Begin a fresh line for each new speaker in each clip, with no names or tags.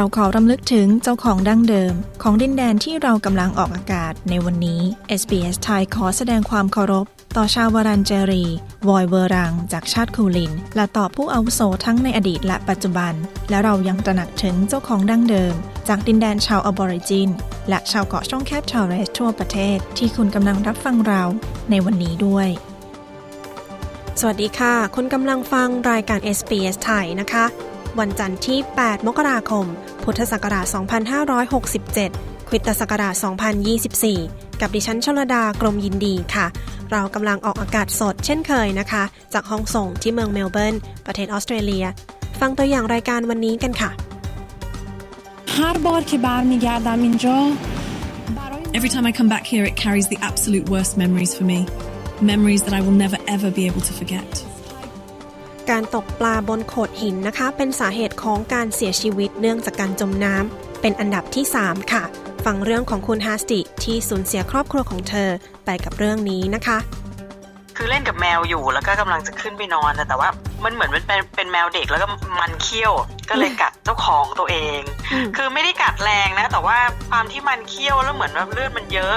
เราขอรำลึกถึงเจ้าของดั้งเดิม ของดินแดนที่เรากำลังออกอากาศในวันนี้ SBS ไทยขอแสดงความเคารพ ต่อชาววรันเจรี วอยเวอรัง จากชาติคูลิน และต่อผู้อาวุโสทั้งในอดีตและปัจจุบัน และเรายังตระหนักถึงเจ้าของดั้งเดิม จากดินแดนชาวอบอริจิน และชาวเกาะช่องแคบชาวเรสทั่วประเทศ ที่คุณกำลังรับฟังเราในวันนี้ด้วยสวัสดีค่ะ คุณกำลังฟังรายการ SBS ไทยนะคะ วันจันทร์ที่ 8 มกราคม พุทธศักราช 2567 คริสตศักราช 2024 กับดิฉันชลดากรมยินดีค่ะ เรากำลังออกอากาศสดเช่นเคยนะคะ จากห้องส่งที่เมืองเมลเบิร์น ประเทศออสเตรเลีย ฟังตัวอย่างรายการวันนี้กันค่ะ
هر بار که برمیگردم اینجا
Every time I come back here, it carries the absolute worst memories for me. Memories that I will never ever be able to forget.
การตกปลาบนโขดหินนะคะ เป็นสาเหตุของการเสียชีวิตเนื่องจากการจมน้ำเป็นอันดับที่ 3 ค่ะ ฟังเรื่องของคุณฮาสติที่สูญเสียครอบครัวของเธอไปกับเรื่องนี้นะคะ
คือเล่นกับแมวอยู่แล้วก็กำลังจะขึ้นไปนอนแต่ว่ามันเหมือนมันเป็นเป็นแมวเด็กแล้วก็มันเคี้ยว ก็เลยกัดเจ้าของตัวเอง
อืม
คือไม่ได้กัดแรงนะ แต่ว่าความที่มันเคี้ยวแล้วเหมือนว่าเลือดมันเยอะ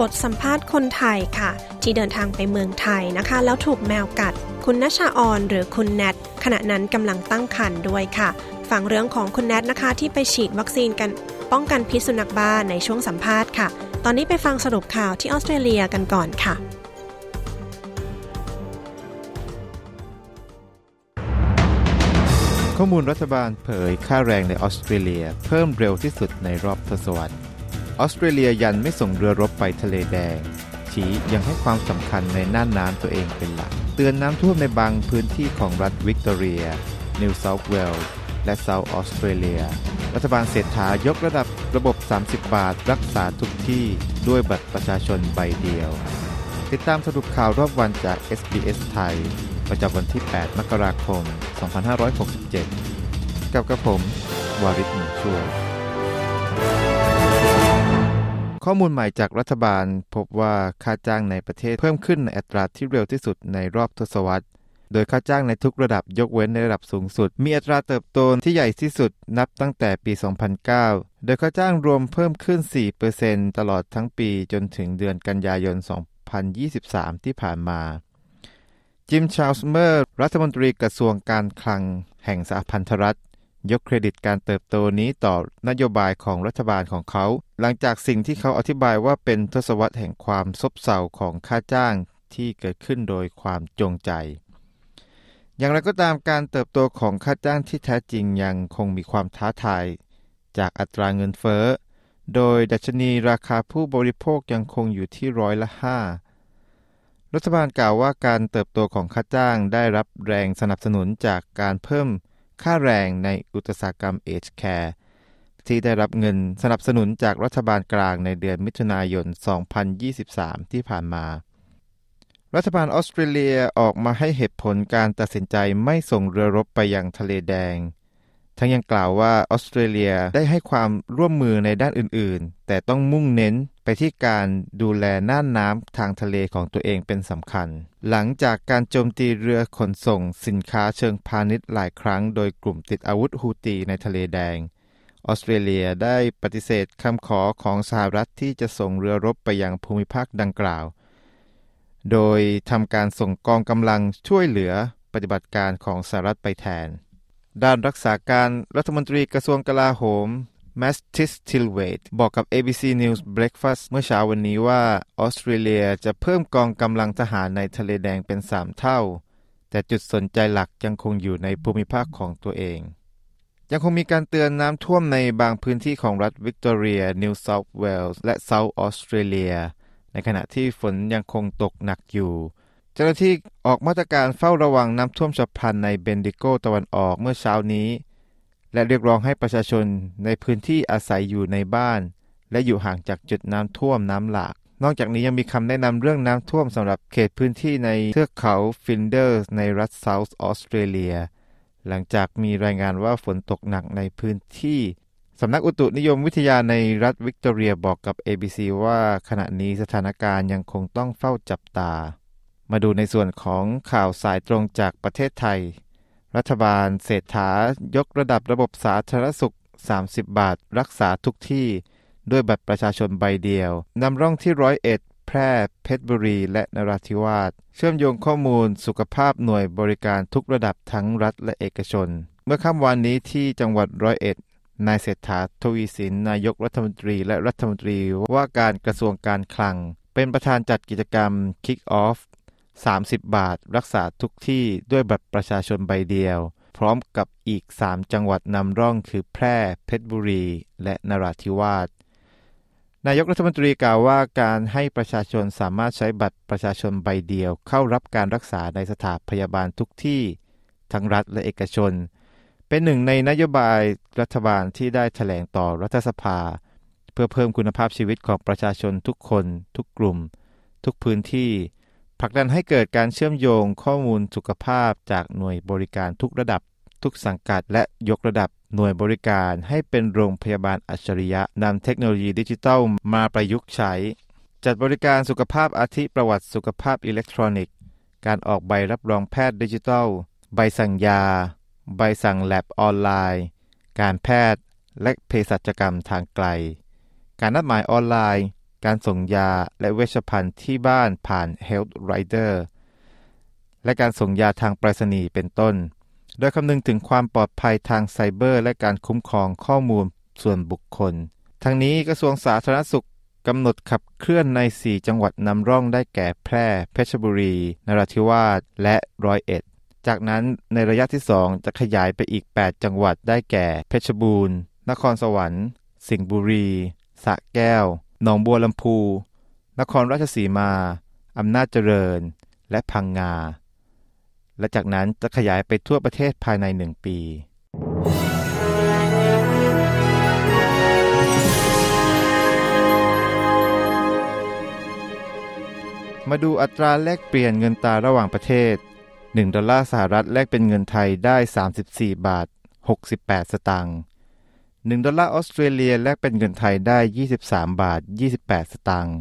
บทสัมภาษณ์คนไทยค่ะ ที่เดินทางไปเมืองไทยนะคะ แล้วถูกแมวกัด คุณนชาออนหรือคุณแนทขณะนั้นกำลังตั้งครรภ์ด้วยค่ะฟังเรื่องของคุณแนทนะคะที่ไปฉีดวัคซีนกันป้องกันพิษสุนัขบ้าในช่วงสัมภาษณ์ค่ะ ตอนนี้ไปฟังสรุปข่าวที่ออสเตรเลียกันก่อนค่ะ
ข้อมูลรัฐบาลเผยค่าแรงในออสเตรเลียเพิ่มเร็วที่สุดในรอบทศวรรษ ออสเตรเลียยันไม่ส่งเรือรบไปทะเลแดง ชี้ยังให้ความสำคัญในน่านน้ำตัวเองเป็นหลัก เตือนน้ำท่วมในบางพื้นที่ของรัฐวิกตอเรีย นิวเซาท์เวลส์และเซาท์ออสเตรเลีย รัฐบาลเศรษฐายกระดับระบบ 30 บาทรักษาทุกที่ด้วยบัตรประชาชนใบเดียว ติดตามสรุปข่าวรอบวันจาก SBS ไทย ประจำวันที่ 8 มกราคม 2567 กับกระผม วาริศหนุช่วย ข้อมูลใหม่จากรัฐบาลพบว่าค่าจ้างในประเทศเพิ่มขึ้นในอัตราที่เร็วที่สุดในรอบทศวรรษ โดยค่าจ้างในทุกระดับยกเว้นในระดับสูงสุด มีอัตราเติบโตที่ใหญ่ที่สุดนับตั้งแต่ปี 2009 โดยค่าจ้างรวมเพิ่มขึ้น 4%ตลอดทั้งปีจนถึงเดือนกันยายน 2023 ที่ผ่านมา จิม ชาลส์เมอร์ รัฐมนตรีกระทรวงการคลังแห่งสหพันธรัฐ ยกเครดิตการเติบโตนี้ต่อนโยบายของรัฐบาลของเขา หลังจากสิ่งที่เขาอธิบายว่าเป็นทศวรรษแห่งความซบเซาของค่าจ้างที่เกิดขึ้นโดยความจงใจ อย่างไรก็ตามการเติบโตของค่าจ้างที่แท้จริงยังคงมีความท้าทาย จากอัตราเงินเฟ้อ โดยดัชนีราคาผู้บริโภคยังคงอยู่ที่ร้อยละห้ารัฐบาลกล่าวว่าการเติบโตของค่าจ้างได้รับแรงสนับสนุนจากการเพิ่ม ค่าแรงในอุตสาหกรรมเอ e แคร์ที่ได้รับเงินสนับสนุนจากรัฐบาลกลางในเดือนมิถุนายน 2023 ที่ผ่านมา รัฐบาลออสเตรเลียออกมาให้เหตุผลการตัดสินใจไม่ส่งเรือรบไปยังทะเลแดง ทั้งยังกล่าวว่าออสเตรเลียได้ให้ความร่วมมือในด้านอื่น ๆ แต่ต้องมุ่งเน้นไปที่การดูแลน่านน้ำทางทะเลของตัวเองเป็นสำคัญ หลังจากการโจมตีเรือขนส่งสินค้าเชิงพาณิชย์หลายครั้ง โดยกลุ่มติดอาวุธฮูตีในทะเลแดง ออสเตรเลียได้ปฏิเสธคำขอของสหรัฐที่จะส่งเรือรบไปยังภูมิภาคดังกล่าว โดยทำการส่งกองกำลังช่วยเหลือปฏิบัติการของสหรัฐไปแทน ด้านรักษาการรัฐมนตรีกระทรวงกลาโหมแมตต์ ทิสเซิลเวตบอกกับ ABC News Breakfast เมื่อเช้าวันนี้ว่าออสเตรเลียจะเพิ่มกองกำลังทหารในทะเลแดงเป็น 3 เท่า แต่จุดสนใจหลักยังคงอยู่ในภูมิภาคของตัวเอง ยังคงมีการเตือนน้ำท่วมในบางพื้นที่ของรัฐวิกตอเรีย นิวเซาท์เวลส์และเซาท์ออสเตรเลียในขณะที่ฝนยังคงตกหนักอยู่ เจ้าหน้าที่ออกมาตรการเฝ้าระวังน้ำท่วมฉับพลันในเบนดิโกตะวันออกเมื่อเช้านี้ และเรียกร้องให้ประชาชนในพื้นที่อาศัยอยู่ในบ้าน และอยู่ห่างจากจุดน้ำท่วมน้ำหลาก นอกจากนี้ยังมีคำแนะนำเรื่องน้ำท่วมสำหรับเขตพื้นที่ในเทือกเขาฟินเดอร์ในรัฐเซาท์ออสเตรเลีย หลังจากมีรายงานว่าฝนตกหนักในพื้นที่สำนักอุตุนิยมวิทยาในรัฐวิกตอเรียบอกกับ ABC ว่าขณะนี้สถานการณ์ยังคงต้องเฝ้าจับตา มาดูในส่วนของข่าวสายตรงจากประเทศไทย รัฐบาลเศรษฐายกระดับระบบสาธารณสุข 30 บาท รักษาทุกที่ ด้วยบัตรประชาชนใบเดียวนำร่องที่ร้อยเอ็ดแพร่เพชรบุรี และนราธิวาสเชื่อมโยงข้อมูลสุขภาพหน่วยบริการทุกระดับทั้งรัฐและเอกชน เมื่อค่ำวันนี้ที่จังหวัดร้อยเอ็ดนายเศรษฐาทวีสินนายกรัฐมนตรีและรัฐมนตรีว่าการกระทรวงการคลัง เป็นประธานจัดกิจกรรม Kick Off 30 บาท รักษาทุกที่ด้วยบัตรประชาชนใบเดียว พร้อมกับอีก 3 จังหวัดนำร่องคือแพร่เพชรบุรี และนราธิวาสนายกรัฐมนตรีกล่าวว่าการให้ประชาชนสามารถใช้บัตรประชาชนใบเดียว เข้ารับการรักษาในสถานพยาบาลทุกที่ ทั้งรัฐและเอกชน เป็นหนึ่งในนโยบายรัฐบาลที่ได้แถลงต่อรัฐสภา เพื่อเพิ่มคุณภาพชีวิตของประชาชนทุกคน ทุกกลุ่ม ทุกพื้นที่ ผลักดันให้เกิดการเชื่อมโยงข้อมูลสุขภาพจากหน่วยบริการทุกระดับ ทุกสังกัด และยกระดับหน่วยบริการให้เป็นโรงพยาบาลอัจฉริยะนำเทคโนโลยีดิจิทัลมาประยุกต์ใช้ จัดบริการสุขภาพอาทิประวัติสุขภาพอิเล็กทรอนิกส์ การออกใบรับรองแพทย์ดิจิทัล ใบสั่งยา ใบสั่งแลบออนไลน์ การแพทย์ และเภสัชกรรมทางไกล การนัดหมายออนไลน์ การส่งยาและเวชภัณฑ์ที่บ้านผ่าน Health Rider และการส่งยาทางไปรษณีย์เป็นต้น โดยคำนึงถึงความปลอดภัยทางไซเบอร์ และการคุ้มครองข้อมูลส่วนบุคคล ทั้งนี้กระทรวงสาธารณสุขกำหนดขับเคลื่อนใน 4 จังหวัดนำร่องได้แก่แพร่ เพชรบุรี นราธิวาส และร้อยเอ็ด จากนั้นในระยะที่ 2 จะขยายไปอีก 8 จังหวัดได้แก่ เพชรบูรณ์ นครสวรรค์ สิงห์บุรีสระแก้ว หนองบัวลำพู นครราชสีมา อำนาจเจริญ และพังงา และจากนั้นจะขยายไปทั่วประเทศภายในหนึ่งปี มาดูอัตราแลกเปลี่ยนเงินตราระหว่างประเทศ 1 ดอลลาร์สหรัฐแลกเป็นเงินไทยได้ 34 บาท 68 สตางค์ 1 ดอลลาร์ออสเตรเลียแลกเป็นเงินไทยได้ 23 บาท 28 สตางค์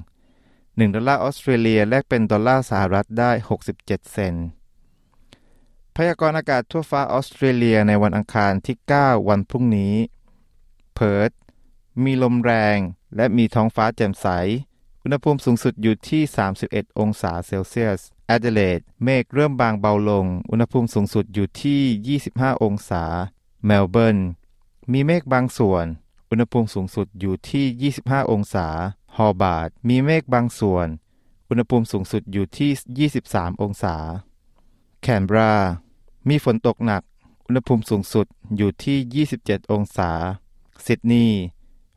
1ดอลลาร์ออสเตรเลียแลกเป็นดอลลาร์สหรัฐได้ 67 เซนต์พยากรณ์อากาศทั่วฟ้าออสเตรเลียในวันอังคารที่ 9 วันพรุ่งนี้ เพิร์ธมีลมแรงและมีท้องฟ้าแจ่มใส อุณหภูมิสูงสุดอยู่ที่ 31 องศาเซลเซียสแอดิเลดเมฆเริ่มบางเบาลง อุณหภูมิสูงสุดอยู่ที่ 25 องศา เมลเบิร์น มีเมฆบางส่วน อุณหภูมิสูงสุดอยู่ที่ 25 องศา ฮอบาร์ต มีเมฆบางส่วน อุณหภูมิสูงสุดอยู่ที่ 23 องศา แคนเบรา มีฝนตกหนัก อุณหภูมิสูงสุดอยู่ที่ 27 องศา ซิดนีย์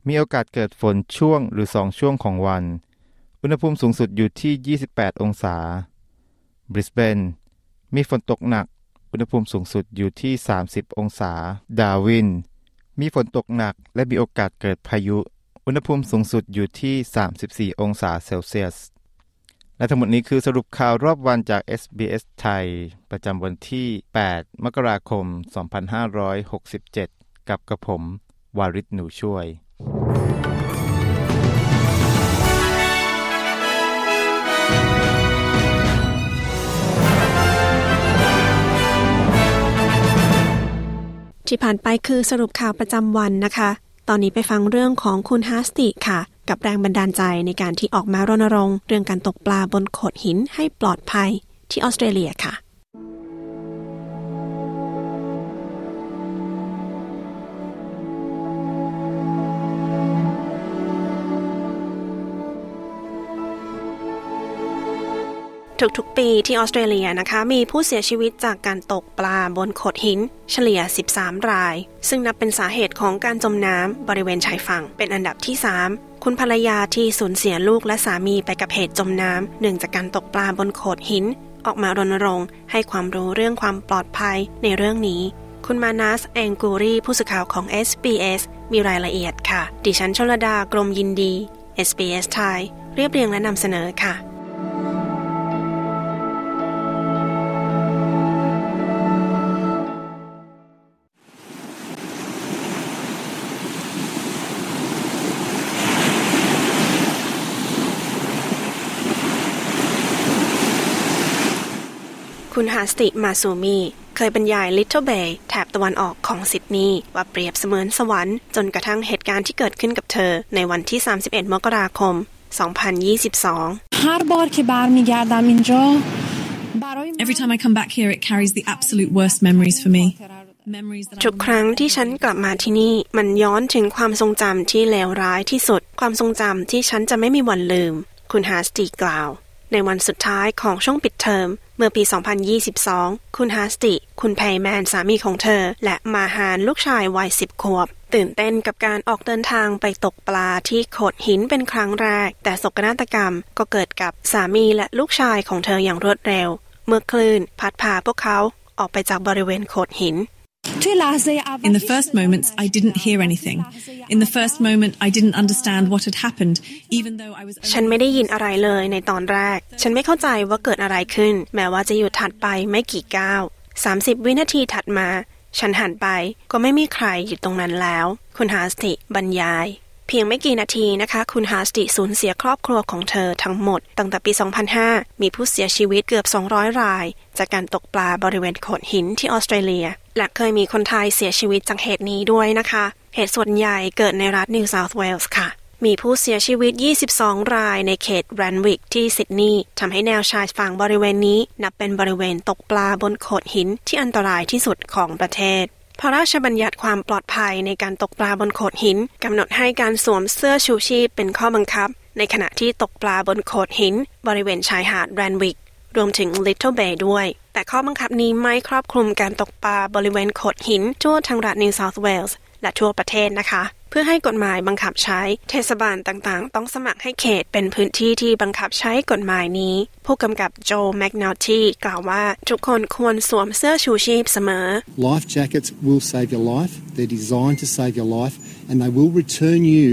มีโอกาสเกิดฝนช่วงหรือสองช่วงของวัน อุณหภูมิสูงสุดอยู่ที่ 28 องศา บริสเบน มีฝนตกหนัก อุณหภูมิสูงสุดอยู่ที่ 30 องศา ดาวิน มีฝนตกหนักและมีโอกาสเกิดพายุ อุณหภูมิสูงสุดอยู่ที่ 34 องศาเซลเซียส และทั้งหมดนี้คือสรุปข่าวรอบวันจาก SBS ไทย ประจำวันที่ 8 มกราคม 2567 กับกระผม วาริศหนูช่วย
ที่ผ่านไปคือสรุปข่าวประจำวันนะคะ ตอนนี้ไปฟังเรื่องของคุณฮาสติค่ะ กับแรงบันดาลใจในการที่ออกมารณรงค์เรื่องการตกปลาบนโขดหินให้ปลอดภัยที่ออสเตรเลียค่ะ ทุกๆ ปีที่ออสเตรเลียนะคะ มีผู้เสียชีวิตจากการตกปลาบนโขดหิน เฉลี่ย 13 ราย ซึ่งนับเป็นสาเหตุของการจมน้ำบริเวณชายฝั่ง เป็นอันดับที่ 3 คุณภรรยาที่สูญเสียลูกและสามีไปกับเหตุจมน้ำเนื่องจากการตกปลาบนโขดหิน ออกมารณรงค์ ให้ความรู้เรื่องความปลอดภัยในเรื่องนี้ คุณมานัสแองกูรีผู้สื่อข่าวของ SBS มีรายละเอียดค่ะ ดิฉันชลดากรมยินดี SBS ไทยเรียบเรียงและนำเสนอค่ะาสติมาซูมีเคยบรรยาย Little Bay แถบตะวันออกของซิดนีย์ว่าเปรียบเสมือนสวรรค์จนกระทั่งเหตุการณ์ที่เกิดขึ้นกับเธอ ในวันที่ 31 มกราคม 2022
Her bar ke barmigardam inja
Every time I come back here it carries the absolute worst memories for me
ทุกครั้งที่ฉันกลับมาที่นี่ มันย้อนถึงความทรงจำที่เลวร้ายที่สุด ความทรงจำที่ฉันจะไม่มีวันลืม คุณฮาสตีกล่าว ในวันสุดท้ายของช่วงปิดเทอม เมื่อปี 2022 คุณฮาสติ คุณไพแมนสามีของเธอ และมาฮานลูกชายวัย 10 ขวบ ตื่นเต้นกับการออกเดินทางไปตกปลาที่โขดหินเป็นครั้งแรก แต่ศกนาฏกรรมก็เกิดกับสามีและลูกชายของเธออย่างรวดเร็ว เมื่อคลื่นพัดพาพวกเขาออกไปจากบริเวณโขดหิน
In the first moments, I didn't hear anything. In the first moment, I didn't understand what had happened, even though I was.
ฉันไม่ได้ยินอะไรเลยในตอนแรก ฉันไม่เข้าใจว่าเกิดอะไรขึ้น แม้ว่าจะอยู่ถัดไปไม่กี่ก้าว30 วินาทีถัดมา ฉันหันไปก็ไม่มีใครอยู่ตรงนั้นแล้ว คุณฮาสติบรรยายเพียงไม่กี่นาทีนะคะ คุณฮาสติสูญเสียครอบครัวของเธอทั้งหมด ตั้งแต่ปี 2005 มีผู้เสียชีวิตเกือบ 200 ราย จากการตกปลาบริเวณโขดหินที่ออสเตรเลีย และเคยมีคนไทยเสียชีวิตจากเหตุนี้ด้วยนะคะ เหตุส่วนใหญ่เกิดในรัฐนิวเซาท์เวลส์ค่ะมีผู้เสียชีวิต 22 รายในเขตแรนวิกที่ซิดนีย์ทำให้แนวชายฝั่งบริเวณนี้ นับเป็นบริเวณตกปลาบนโขดหินที่อันตรายที่สุดของประเทศ พระราชบัญญัติความปลอดภัยในการตกปลาบนโขดหินกำหนดให้การสวมเสื้อชูชีพเป็นข้อบังคับ ในขณะที่ตกปลาบนโขดหิน บริเวณชายหาดแรนวิก รวมถึงลิตเทิลเบย์ด้วย แต่ข้อบังคับนี้ไม่ครอบคลุมการตกปลาบริเวณโขดหินทั่วทั้งรัฐนิวเซาท์เวลส์ และทั่วประเทศนะคะ เพื่อให้กฎหมายบังคับใช้เทศบาลต่างๆ ต้องสมัครให้เขตเป็นพื้นที่ที่บังคับใช้กฎหมายนี้ ผู้กำกับโจแมกนัลตีกล่าวว่าทุกคนควรสวมเสื้อชูชีพเสมอ
Life jackets will save your life. They're designed to save your life, and they will return you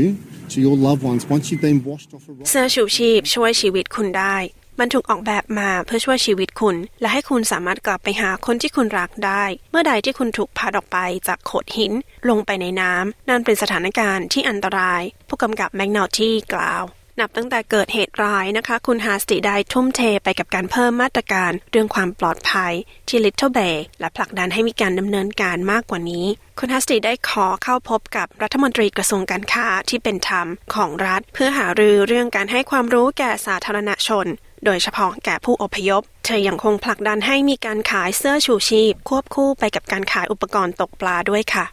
to your loved ones once you've been washed off a rock.
เสื้อชูชีพช่วยชีวิตคุณได้ มันถูกออกแบบมาเพื่อช่วยชีวิตคุณ และให้คุณสามารถกลับไปหาคนที่คุณรักได้ เมื่อใดที่คุณถูกพัดออกไปจากโขดหิน ลงไปในน้ำนั่นเป็นสถานการณ์ที่อันตราย ผู้กำกับแมกนาที่กล่าวนับตั้งแต่เกิดเหตุร้ายนะคะ คุณฮาสติได้ทุ่มเทไปกับการเพิ่มมาตรการเรื่องความปลอดภัยที่ Little Bay และผลักดันให้มีการดำเนินการมากกว่านี้ คุณฮาสติได้ขอเข้าพบกับรัฐมนตรีกระทรวงการค้าที่เป็นธรรมของรัฐ เพื่อหารือเรื่องการให้ความรู้แก่สาธารณชน โดยเฉพาะแก่ผู้อพยพ เธอยังคงผลักดันให้มีการขายเสื้อชูชีพ ควบคู่ไปกับการขายอุปกรณ์ตกปลาด้วยค่ะ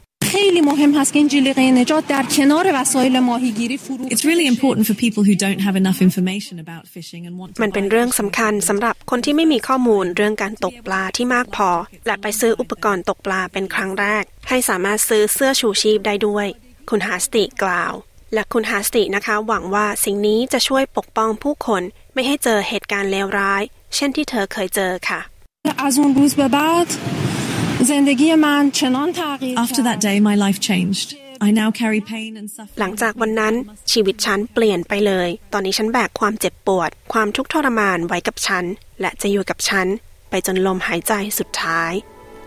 It's really important for people who don't have enough information about fishing and want
มันเป็นเรื่องสำคัญสำหรับคนที่ไม่มีข้อมูลเรื่องการตกปลาที่มากพอ และไปซื้ออุปกรณ์ตกปลาเป็นครั้งแรก ให้สามารถซื้อเสื้อชูชีพได้ด้วย คุณฮาสติกล่าว และคุณฮาสตินะคะ หวังว่าสิ่งนี้จะช่วยปกป้องผู้คน ไม่ให้เจอเหตุการณ์เลวร้าย เช่นที่เธอเคยเจอค่ะ
After that day my life changed I now carry pain and suffering
หลังจากวันนั้นชีวิตฉันเปลี่ยนไปเลย ตอนนี้ฉันแบกความเจ็บปวด ความทุกข์ทรมานไว้กับฉัน และจะอยู่กับฉัน ไปจนลมหายใจสุดท้าย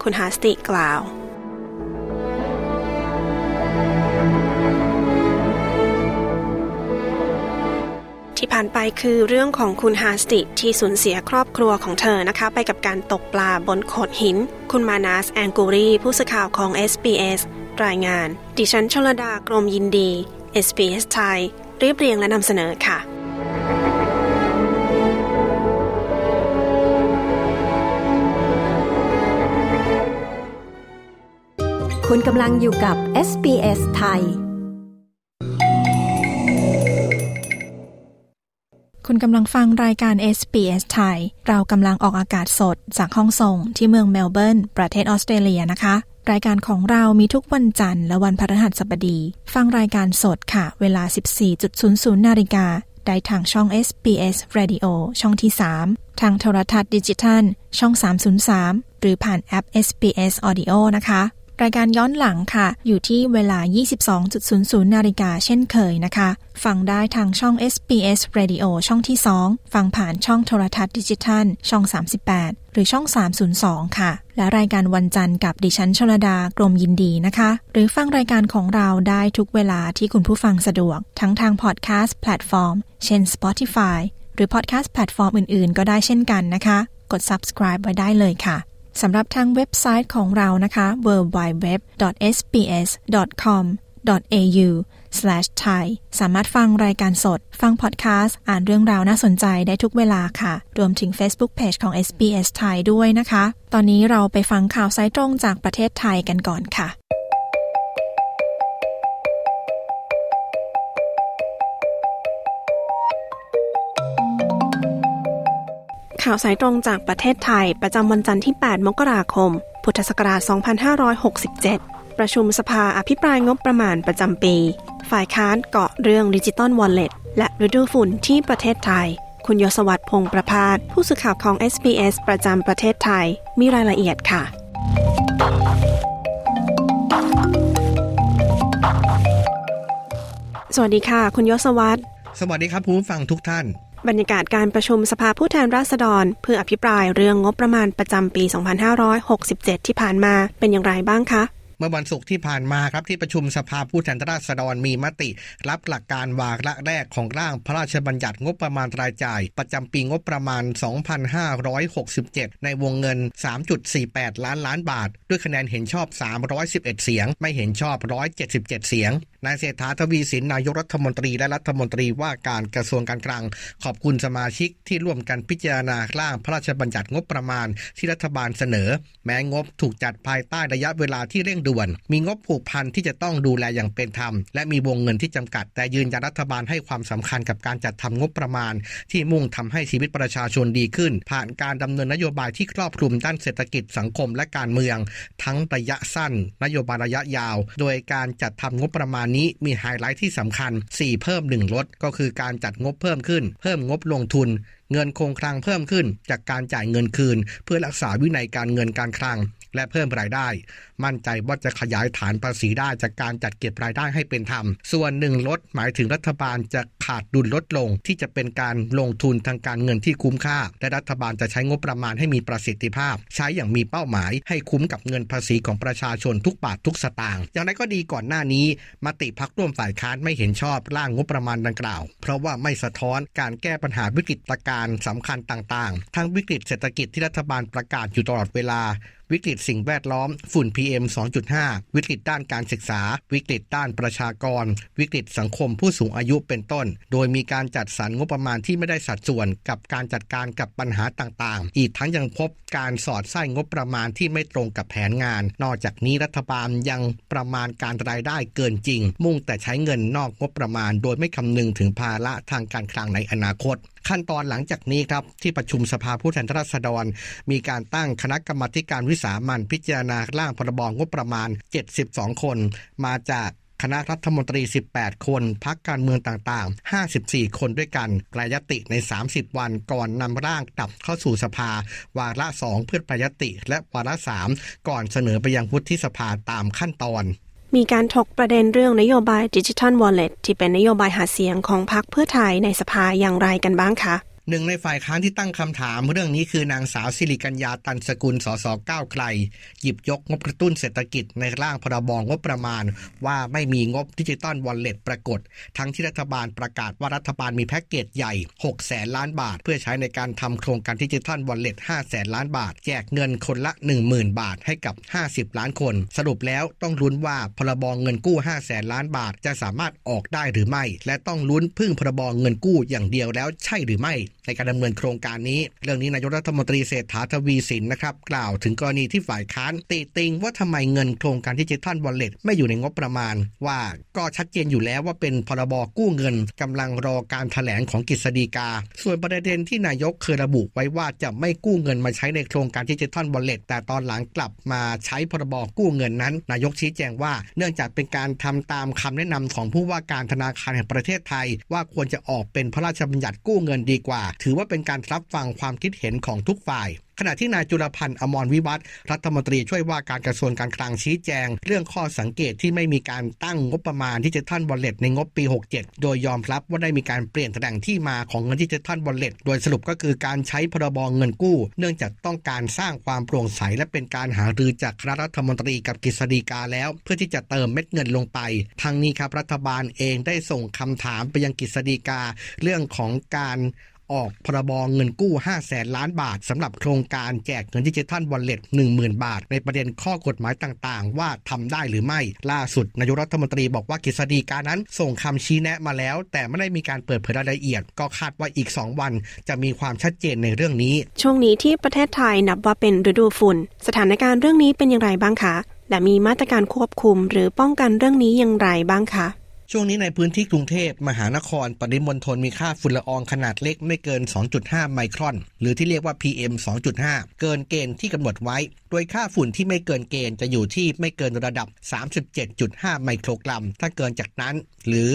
คุณฮาสติกล่าว ที่ผ่านไปคือเรื่องของคุณฮาสติที่สูญเสียครอบครัวของเธอนะคะ ไปกับการตกปลาบนโขดหิน คุณมานาสแองกูรีผู้สื่อข่าวของ SBS รายงาน ดิฉันชลดากรมยินดี SBS ไทยเรียบเรียงและนำเสนอค่ะ
คุณกำลังอยู่กับ SBS ไทย
คุณกำลังฟังรายการ SBS ไทย เรากำลังออกอากาศสดจากห้องส่งที่เมืองเมลเบิร์น ประเทศออสเตรเลียนะคะ รายการของเรามีทุกวันจันทร์และวันพฤหัสบดี ฟังรายการสดค่ะ เวลา 14.00 นาฬิกา ได้ทางช่อง SBS Radio ช่องที่ 3 ทางโทรทัศน์ดิจิทัล ช่อง 303 หรือผ่านแอป SBS Audio นะคะ รายการย้อนหลังค่ะ อยู่ที่เวลา 22.00 นาฬิกาเช่นเคยนะคะ ฟังได้ทางช่อง SBS Radio ช่องที่ 2 ฟังผ่านช่องโทรทัศน์ดิจิทัล ช่อง 38 หรือช่อง 302 ค่ะ และรายการวันจันทร์กับดิฉันชลดากรมยินดีนะคะ หรือฟังรายการของเราได้ทุกเวลาที่คุณผู้ฟังสะดวก ทั้งทางพอดแคสต์แพลตฟอร์ม เช่น Spotify หรือพอดแคสต์แพลตฟอร์มอื่นๆ ก็ได้เช่นกันนะคะ กด subscribe ไว้ได้เลยค่ะ สำหรับทางเว็บไซต์ของเรานะคะ www.sbs.com.au/thai สามารถฟังรายการสด ฟังพอดแคสต์ อ่านเรื่องราวน่าสนใจได้ทุกเวลาค่ะ รวมถึง Facebook Page ของ SBS Thai ด้วยนะคะ ตอนนี้เราไปฟังข่าวสายตรงจากประเทศไทยกันก่อนค่ะ
ข่าวสายตรงจากประเทศไทย ประจำวันจันทร์ที่ 8 มกราคม พุทธศักราช 2567 ประชุมสภาอภิปรายงบประมาณประจำปี ฝ่ายค้านเกาะเรื่องดิจิตอลวอลเล็ตและฤดูฝุ่นที่ประเทศไทย คุณยศวัตรพงประพาสผู้สื่อข่าวของ SBS ประจำประเทศไทย มีรายละเอียดค่ะสวัสดีค่ะ คุณยศวัตร
สวัสดีครับผู้ฟังทุกท่าน
บรรยากาศการประชุมสภาผู้แทนราษฎร เพื่ออภิปรายเรื่องงบประมาณประจำปี 2567 ที่ผ่านมาเป็นอย่างไรบ้างคะ
เมื่อวันศุกร์ที่ผ่านมาครับที่ประชุมสภาผู้แทนราษฎรมีมติ รับหลักการวาระแรกของร่างพระราชบัญญัติงบประมาณรายจ่าย ประจำปีงบประมาณ 2567 ในวงเงิน 3.48 ล้านล้านบาท ด้วยคะแนนเห็นชอบ 311 เสียง ไม่เห็นชอบ 177 เสียง นายเศรษฐาทวีสินนายกรัฐมนตรีและรัฐมนตรีว่าการกระทรวงการคลัง ขอบคุณสมาชิกที่ร่วมกันพิจารณาร่างพระราชบัญญัติงบประมาณที่รัฐบาลเสนอ แม้งบถูกจัดภายใต้ระยะเวลาที่เร่งด่วน มีงบผูกพันที่จะต้องดูแลอย่างเป็นธรรม และมีวงเงินที่จำกัด แต่ยืนยันรัฐบาลให้ความสำคัญกับการจัดทำงบประมาณ ที่มุ่งทำให้ชีวิตประชาชนดีขึ้น ผ่านการดำเนินนโยบายที่ครอบคลุมด้านเศรษฐกิจสังคมและการเมือง ทั้งระยะสั้น นโยบายระยะยาว โดยการจัดทำงบประมาณนี้มีไฮไลท์ที่สำคัญ 4 เพิ่ม 1 ลด ก็คือการจัดงบเพิ่มขึ้น เพิ่มงบลงทุนเงินคงคลังเพิ่มขึ้นจากการจ่ายเงินคืน เพื่อรักษาวินัยการเงินการคลัง และเพิ่มรายได้ มั่นใจว่าจะขยายฐานภาษีได้จากการจัดเก็บรายได้ให้เป็นธรรม ส่วนหนึ่งลดหมายถึงรัฐบาลจะขาดดุลลดลง ที่จะเป็นการลงทุนทางการเงินที่คุ้มค่า และรัฐบาลจะใช้งบประมาณให้มีประสิทธิภาพ ใช้อย่างมีเป้าหมาย ให้คุ้มกับเงินภาษีของประชาชนทุกบาททุกสตางค์อย่างไรก็ดีก่อนหน้านี้มติพักร่วมฝ่ายค้านไม่เห็นชอบร่างงบประมาณดังกล่าว เพราะว่าไม่สะท้อนการแก้ปัญหาวิกฤตการณ์สำคัญต่างๆ ทั้งวิกฤตเศรษฐกิจที่รัฐบาลประกาศอยู่ตลอดเวลา วิกฤตสิ่งแวดล้อม ฝุ่น PM 2.5 วิกฤตด้านการศึกษา วิกฤตด้านประชากร วิกฤตสังคมผู้สูงอายุเป็นต้น โดยมีการจัดสรรงบประมาณที่ไม่ได้สัดส่วนกับการจัดการกับปัญหาต่างๆ อีกทั้งยังพบการสอดไส้งบประมาณที่ไม่ตรงกับแผนงาน นอกจากนี้รัฐบาลยังประมาณการรายได้เกินจริง มุ่งแต่ใช้เงินนอกงบประมาณ โดยไม่คำนึงถึงภาระทางการคลังในอนาคตขั้นตอนหลังจากนี้ครับที่ประชุมสภาผู้แทนราษฎร มีการตั้งคณะกรรมการวิสามันพิจารณาร่างพรบงบประมาณ 72 คน มาจากคณะรัฐมนตรี 18 คน พักการเมืองต่างๆ 54 คนด้วยกันแปลยติใน 30 วันก่อนนำร่างกลับเข้าสู่สภา วาระ 2 เพื่อแปลยติ และวาระ 3 ก่อนเสนอไปยังวุฒิสภาตามขั้นตอน
มีการถกประเด็นเรื่องนโยบายดิจิทัลวอลเล็ตที่เป็นนโยบายหาเสียงของพรรคเพื่อไทยในสภาอย่างไรกันบ้างคะ
หนึ่งในฝ่ายค้านที่ตั้งคำถามเรื่องนี้คือนางสาวศิริกัญญาตันสกุลสส.ก้าวไกล หยิบยกงบกระตุ้นเศรษฐกิจในร่างพรบงบประมาณ ว่าไม่มีงบดิจิตอลวอลเล็ตปรากฏ ทั้งที่รัฐบาลประกาศว่ารัฐบาลมีแพ็กเกจใหญ่ 6 แสนล้านบาท เพื่อใช้ในการทำโครงการดิจิตอลวอลเล็ต5แสนล้านบาท แจกเงินคนละ 10,000 บาทให้กับ 50 ล้านคน สรุปแล้วต้องลุ้นว่าพรบเงินกู้5แสนล้านบาทจะสามารถออกได้หรือไม่ และต้องลุ้นพึ่งพรบเงินกู้อย่างเดียวแล้วใช่หรือไม่ ในการดำเนินโครงการนี้ เรื่องนี้นายกรัฐมนตรีเศรษฐาทวีสินนะครับกล่าวถึงกรณีที่ฝ่ายค้านตีติงว่าทำไมเงินโครงการดิจิทัลวอลเล็ตไม่อยู่ในงบประมาณ ว่าก็ชัดเจนอยู่แล้วว่าเป็นพรบกู้เงินกำลังรอการถแถลงของกฤษฎีกา ส่วนประเด็นที่นายกเคยระบุไว้ว่าจะไม่กู้เงินมาใช้ในโครงการดิจิทัลวอลเล็ตแต่ตอนหลังกลับมาใช้พรบกู้เงินนั้น นายกชี้แจงว่า เนื่องจากเป็นการทำตามคำแนะนำของผู้ว่าการธนาคารแห่งประเทศไทย ว่าควรจะออกเป็นพระราชบัญญัติกู้เงินดีกว่าถือว่าเป็นการรับฟังความคิดเห็นของทุกฝ่ายขณะที่นายจุลพันธ์อมรวิวัฒน์ รัฐมนตรีช่วยว่าการกระทรวงการคลังชี้แจง เรื่องข้อสังเกตที่ไม่มีการตั้งงบประมาณดิจิทัลวอลเลตในงบปี 67 โดยยอมรับว่าได้มีการเปลี่ยนแหล่งที่มาของเงินดิจิทัลวอลเลตโดยสรุปก็คือการใช้พรบเงินกู้ เนื่องจากต้องการสร้างความโปร่งใสและเป็นการหารือจากคณะรัฐมนตรีกับกฤษฎีกาแล้ว เพื่อที่จะเติมเม็ดเงินลงไปทั้งนี้ครับรัฐบาลเองได้ส่งคำถามไปยังกฤษฎีกา เรื่องของการ ออกพรบเงินกู้5แสนล้านบาทสำหรับโครงการแจกเงินดิจิทัลวอลเล็ต10,000 บาท ในประเด็นข้อกฎหมายต่างๆ ว่าทำได้หรือไม่ล่าสุดนายกรัฐมนตรีบอกว่ากฤษฎีกานั้น ส่งคำชี้แนะมาแล้ว แต่ไม่ได้มีการเปิดเผยรายละเอียด ก็คาดว่าอีก 2 วัน จะมีความชัดเจนในเรื่องนี้
ช่วงนี้ที่ประเทศไทยนับว่าเป็นฤดูฝุ่น สถานการณ์เรื่องนี้เป็นอย่างไรบ้างคะและมีมาตรการควบคุมหรือป้องกันเรื่องนี้อย่างไรบ้างคะ
ช่วงนี้ในพื้นที่กรุงเทพมหานคร ปริมณฑลมีค่าฝุ่นละอองขนาดเล็กไม่เกิน 2.5 ไมครอน หรือที่เรียกว่า PM 2.5 เกินเกณฑ์ที่กำหนดไว้ โดยค่าฝุ่นที่ไม่เกินเกณฑ์จะอยู่ที่ไม่เกินระดับ 37.5 ไมโครกรัม ถ้าเกินจากนั้นหรือ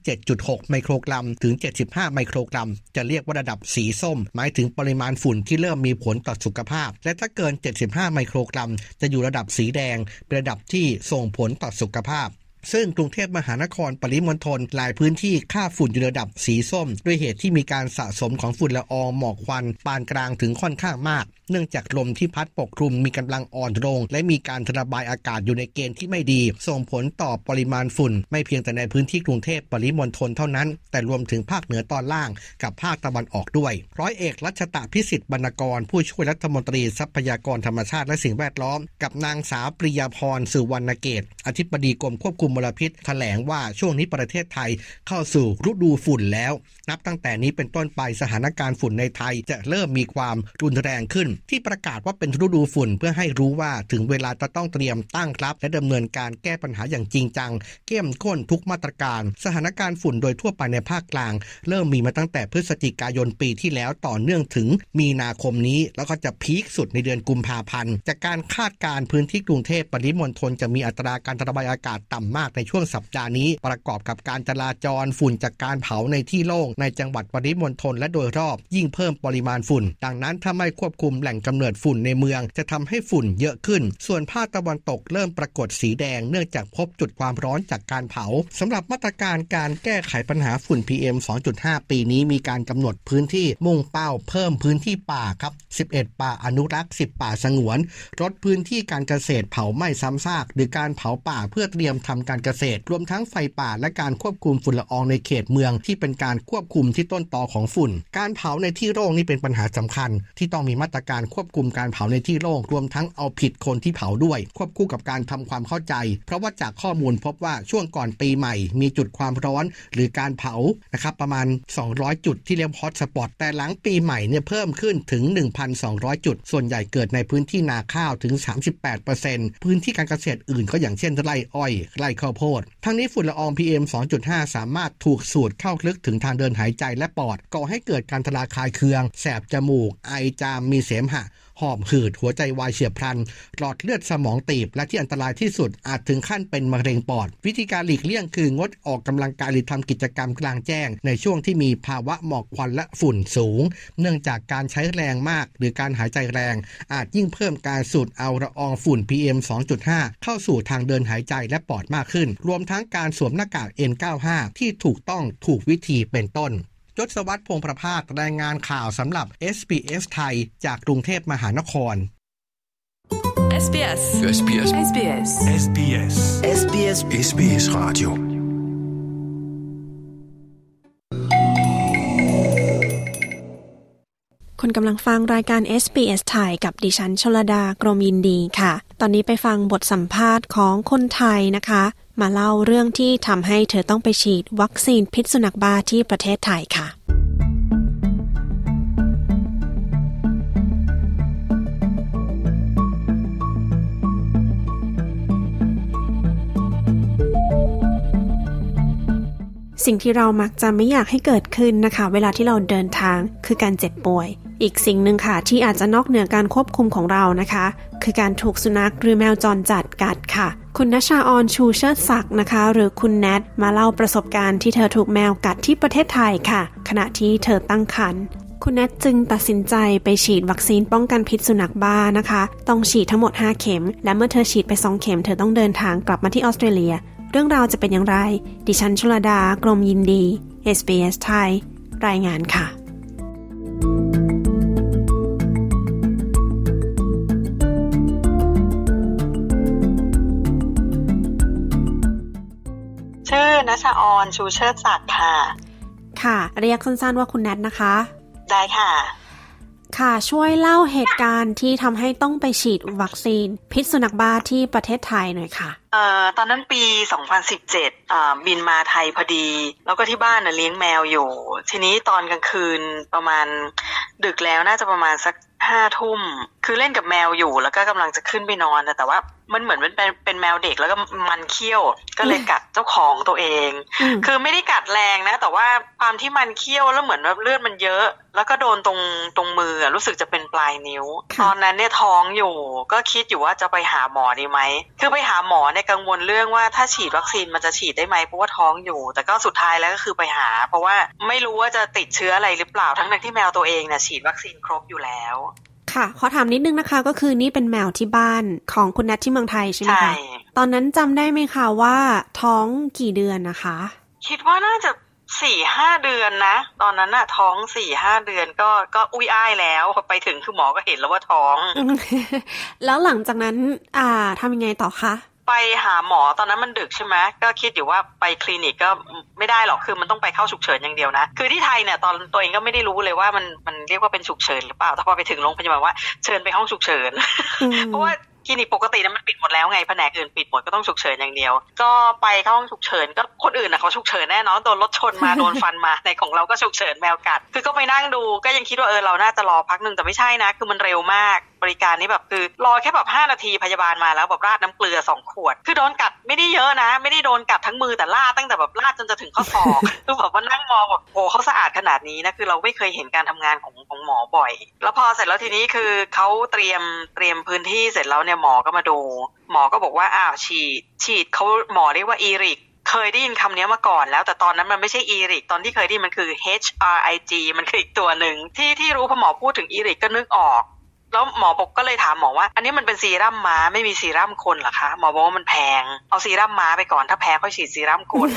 37.6 ไมโครกรัม ถึง 75 ไมโครกรัม จะเรียกว่าระดับสีส้ม หมายถึงปริมาณฝุ่นที่เริ่มมีผลต่อสุขภาพ และถ้าเกิน 75 ไมโครกรัม จะอยู่ระดับสีแดง เป็นระดับที่ส่งผลต่อสุขภาพ ซึ่งกรุงเทพมหานครปริมณฑลหลายพื้นที่ค่าฝุ่นอยู่ระดับสีส้ม ด้วยเหตุที่มีการสะสมของฝุ่นละอองหมอกควัน ปานกลางถึงค่อนข้างมาก เนื่องจากลมที่พัดปกคลุมมีกำลังอ่อนลง และมีการระบายอากาศอยู่ในเกณฑ์ที่ไม่ดี ส่งผลต่อปริมาณฝุ่น ไม่เพียงแต่ในพื้นที่กรุงเทพปริมณฑลเท่านั้น แต่รวมถึงภาคเหนือตอนล่างกับภาคตะวันออกด้วย ร้อยเอกรัชตะพิสิทธิ์บรรณกร ผู้ช่วยรัฐมนตรีทรัพยากรธรรมชาติและสิ่งแวดล้อม กับนางสาวปริยาพรสุวรรณเกตอธิบดีกรมควบคุมมลพิษแถลงว่าช่วงนี้ประเทศไทยเข้าสู่ฤดูฝุ่นแล้ว นับตั้งแต่นี้เป็นต้นไปสถานการณ์ฝุ่นในไทยจะเริ่มมีความรุนแรงขึ้น ที่ประกาศว่าเป็นฤดูฝุ่นเพื่อให้รู้ว่าถึงเวลาจะต้องเตรียมตั้งรับ และดำเนินการแก้ปัญหาอย่างจริงจัง เข้มข้นทุกมาตรการ สถานการณ์ฝุ่นโดยทั่วไปในภาคกลาง เริ่มมีมาตั้งแต่พฤศจิกายนปีที่แล้วต่อเนื่องถึงมีนาคมนี้ แล้วก็จะพีคสุดในเดือนกุมภาพันธ์จากการคาดการพื้นที่กรุงเทพปริมณฑลจะมีอัตราการระบายอากาศต่ำมากในช่วงสัปดาห์นี้ ประกอบกับการจราจรฝุ่นจากการเผาในที่โล่งในจังหวัดปริมณฑลและโดยรอบ ยิ่งเพิ่มปริมาณฝุ่น ดังนั้นถ้าไม่ควบคุมแหล่งกำเนิดฝุ่นในเมือง จะทำให้ฝุ่นเยอะขึ้น ส่วนภาคตะวันตกเริ่มปรากฏสีแดง เนื่องจากพบจุดความร้อนจากการเผาสำหรับมาตรการการแก้ไขปัญหาฝุ่น PM 2.5 ปีนี้มีการกำหนดพื้นที่มุ่งเป้าเพิ่มพื้นที่ป่าครับ 11 ป่าอนุรักษ์ 10 ป่าสงวนลดพื้นที่การเกษตรเผาไหม้ซ้ำซาก หรือการเผาป่าเพื่อเตรียมทำการการเกษตร รวมทั้งไฟป่าและการควบคุมฝุ่นละอองในเขตเมือง ที่เป็นการควบคุมที่ต้นตอของฝุ่น การเผาในที่โล่งนี่เป็นปัญหาสำคัญ ที่ต้องมีมาตรการควบคุมการเผาในที่โล่งรวมทั้งเอาผิดคนที่เผาด้วย ควบคู่กับการทำความเข้าใจ เพราะว่าจากข้อมูลพบว่าช่วงก่อนปีใหม่ มีจุดความร้อน หรือการเผานะครับประมาณ 200 จุดที่เรียกฮอตสปอตแต่หลังปีใหม่เนี่ยเพิ่มขึ้นถึง 1,200 จุด ส่วนใหญ่เกิดในพื้นที่นาข้าวถึง 38%พื้นที่การเกษตรอื่นก็อย่างเช่นไร่อ้อยไร่ข้าวโพด ทั้งนี้ฝุ่นละออง PM 2.5 สามารถถูกสูดเข้าลึกถึงทางเดินหายใจและปอด ก่อให้เกิดการทลาคายเคือง แสบจมูก ไอจามมีเสมหะ หอบหืดหัวใจวายเฉียบพลัน หลอดเลือดสมองตีบ และที่อันตรายที่สุดอาจถึงขั้นเป็นมะเร็งปอด วิธีการหลีกเลี่ยงคืองดออกกำลังกายหรือทำกิจกรรมกลางแจ้ง ในช่วงที่มีภาวะหมอกควันและฝุ่นสูง เนื่องจากการใช้แรงมาก หรือการหายใจแรง อาจยิ่งเพิ่มการสูดเอาละอองฝุ่น PM 2.5 เข้าสู่ทางเดินหายใจและปอดมากขึ้น รวมทั้งการสวมหน้ากาก N95 ที่ถูกต้องถูกวิธีเป็นต้น ยศวัตรพงประภาสรายงานข่าวสำหรับ SBS ไทย จากกรุงเทพมหานคร
SBS
SBS
SBS
SBS
SBS
SBS Radio
คนกำลังฟังรายการ SBS ไทยกับดิฉันชลดากรมยินดีค่ะ ตอนนี้ไปฟังบทสัมภาษณ์ของคนไทยนะคะ มาเล่าเรื่องที่ทำให้เธอต้องไปฉีดวัคซีนพิษสุนัขบ้าที่ประเทศไทยค่ะ สิ่งที่เรามักจะไม่อยากให้เกิดขึ้นนะคะ เวลาที่เราเดินทางคือการเจ็บป่วย อีกสิ่งหนึ่งค่ะที่อาจจะนอกเหนือการควบคุมของเรานะคะ คือการถูกสุนัขหรือแมวจรจัดกัดค่ะ คุณนชาออนชูเชิดศักดิ์นะคะ หรือคุณแนทมาเล่าประสบการณ์ที่เธอถูกแมวกัดที่ประเทศไทยค่ะ ขณะที่เธอตั้งครรภ์คุณแนทจึงตัดสินใจไปฉีดวัคซีนป้องกันพิษสุนัขบ้านะคะ ต้องฉีดทั้งหมด 5 เข็ม และเมื่อเธอฉีดไป 2 เข็มเธอต้องเดินทางกลับมาที่ออสเตรเลีย เรื่องราวจะเป็นอย่างไร ดิฉันชลดากรมยินดี SBS ไทย รายงานค่ะ
ชื่อนัชออนชูเชิดศักดิ์ค่ะ
ค่ะ เรียกสั้นๆว่าคุณแนทนะคะ
ได้ค่ะ
ค่ะช่วยเล่าเหตุการณ์ที่ทำให้ต้องไปฉีดวัคซีน พิษสุนัขบ้าที่ประเทศไทยหน่อยค่ะ
เอ่อตอนนั้นปี 2017อ่าบินมาไทยพอดี แล้วก็ที่บ้านน่ะเลี้ยงแมวอยู่ ทีนี้ตอนกลางคืนประมาณดึกแล้วน่าจะประมาณสักห้าทุ่ม คือเล่นกับแมวอยู่แล้วก็กำลังจะขึ้นไปนอนนะแต่ว่า มันเหมือนมันเป็นเป็นแมวเด็กแล้วก็มันเขี้ยว ก็เลยกัดเจ้าของตัวเอง
อืม
คือไม่ได้กัดแรงนะ แต่ว่าความที่มันเขี้ยวแล้วเหมือนแบบเลือดมันเยอะ แล้วก็โดนตรงตรงมืออะรู้สึกจะเป็นปลายนิ้ว ตอนนั้นเนี่ยท้องอยู่ ก็คิดอยู่ว่าจะไปหาหมอดีไหมคือไปหาหมอเนี่ยกังวลเรื่องว่าถ้าฉีดวัคซีนมันจะฉีดได้ไหมเพราะว่าท้องอยู่ แต่ก็สุดท้ายแล้วก็คือไปหา เพราะว่าไม่รู้ว่าจะติดเชื้ออะไรหรือเปล่าทั้งนั้นที่แมวตัวเองเนี่ยฉีดวัคซีนครบอยู่แล้ว
ค่ะ ขอถามนิดนึงนะคะ ก็คือนี่เป็นแมวที่บ้านของคุณแนทที่เมืองไทยใช่ไหม
ใช่
คะ ตอนนั้นจำได้ไหมคะว่าท้องกี่เดือนนะคะ
คิดว่าน่าจะสี่ห้าเดือนนะ ตอนนั้นน่ะ ท้องสี่ห้าเดือนก็ก็อุ้ยอ้ายแล้วพอไปถึงคือหมอก็เห็นแล้วว่าท้อง
แล้วหลังจากนั้น อ่าทำยังไงต่อคะ
ไปหาหมอตอนนั้นมันดึกใช่ไหมก็คิดอยู่ว่าไปคลินิกก็ไม่ได้หรอกคือมันต้องไปเข้าฉุกเฉินอย่างเดียวนะ คือที่ไทยเนี่ยตอนตัวเองก็ไม่ได้รู้เลยว่ามันมันเรียกว่าเป็นฉุกเฉินหรือเปล่าถ้าพอไปถึงโรงพยาบาลว่าเชิญไปห้องฉุกเฉินเพราะว่าคลินิกปกตินั้นมันปิดหมดแล้วไงแผนกอื่นปิดหมดก็ต้องฉุกเฉินอย่างเดียว ก็ไปเข้าห้องฉุกเฉินก็คนอื่นนะเขาฉุกเฉินแน่นอนโดนรถชนมาโดนฟันมาในของเราก็ฉุกเฉินแมวกัด คือก็ไปนั่งดูก็ยังคิดว่าเออเราน่าจะรอพักหนึ่งแต่ไม่ใช่นะ คือมันเร็วมาก บริการนี้แบบคือรอแค่แบบห้านาทีพยาบาลมาแล้วแบบราดน้ำเกลือสองขวด คือโดนกัดไม่ได้เยอะนะ ไม่ได้โดนกัดทั้งมือแต่ลาดตั้งแต่แบบลาดจนจะถึงข้อศอกคือแบบว่านั่งมองแบบโอ้เขาสะอาดขนาดนี้นะคือเราไม่เคยเห็นการทำงานของของหมอบ่อย แล้วพอเสร็จแล้วทีนี้คือเขาเตรียมเตรียมพื้นที่เสร็จแล้วเนี่ยหมอก็มาดู หมอก็บอกว่าอ้าวฉีด ฉีดเขาหมอเรียกว่าอีริกเคยได้ยินคำนี้มาก่อนแล้ว แต่ตอนนั้นมันไม่ใช่อีริกตอนที่เคยได้มันคือ H R I G มันคืออีกตัวหนึ่งที่ที่รู้พอหมอพูดถึงอีริกก็นึกออก แล้วหมอบอกก็เลยถามหมอว่า อันนี้มันเป็นซีรั่มม้าไม่มีซีรั่มคนเหรอคะหมอบอกว่ามันแพง เอาซีรั่มม้าไปก่อนถ้าแพ้ค่อยฉีดซีรั่มคน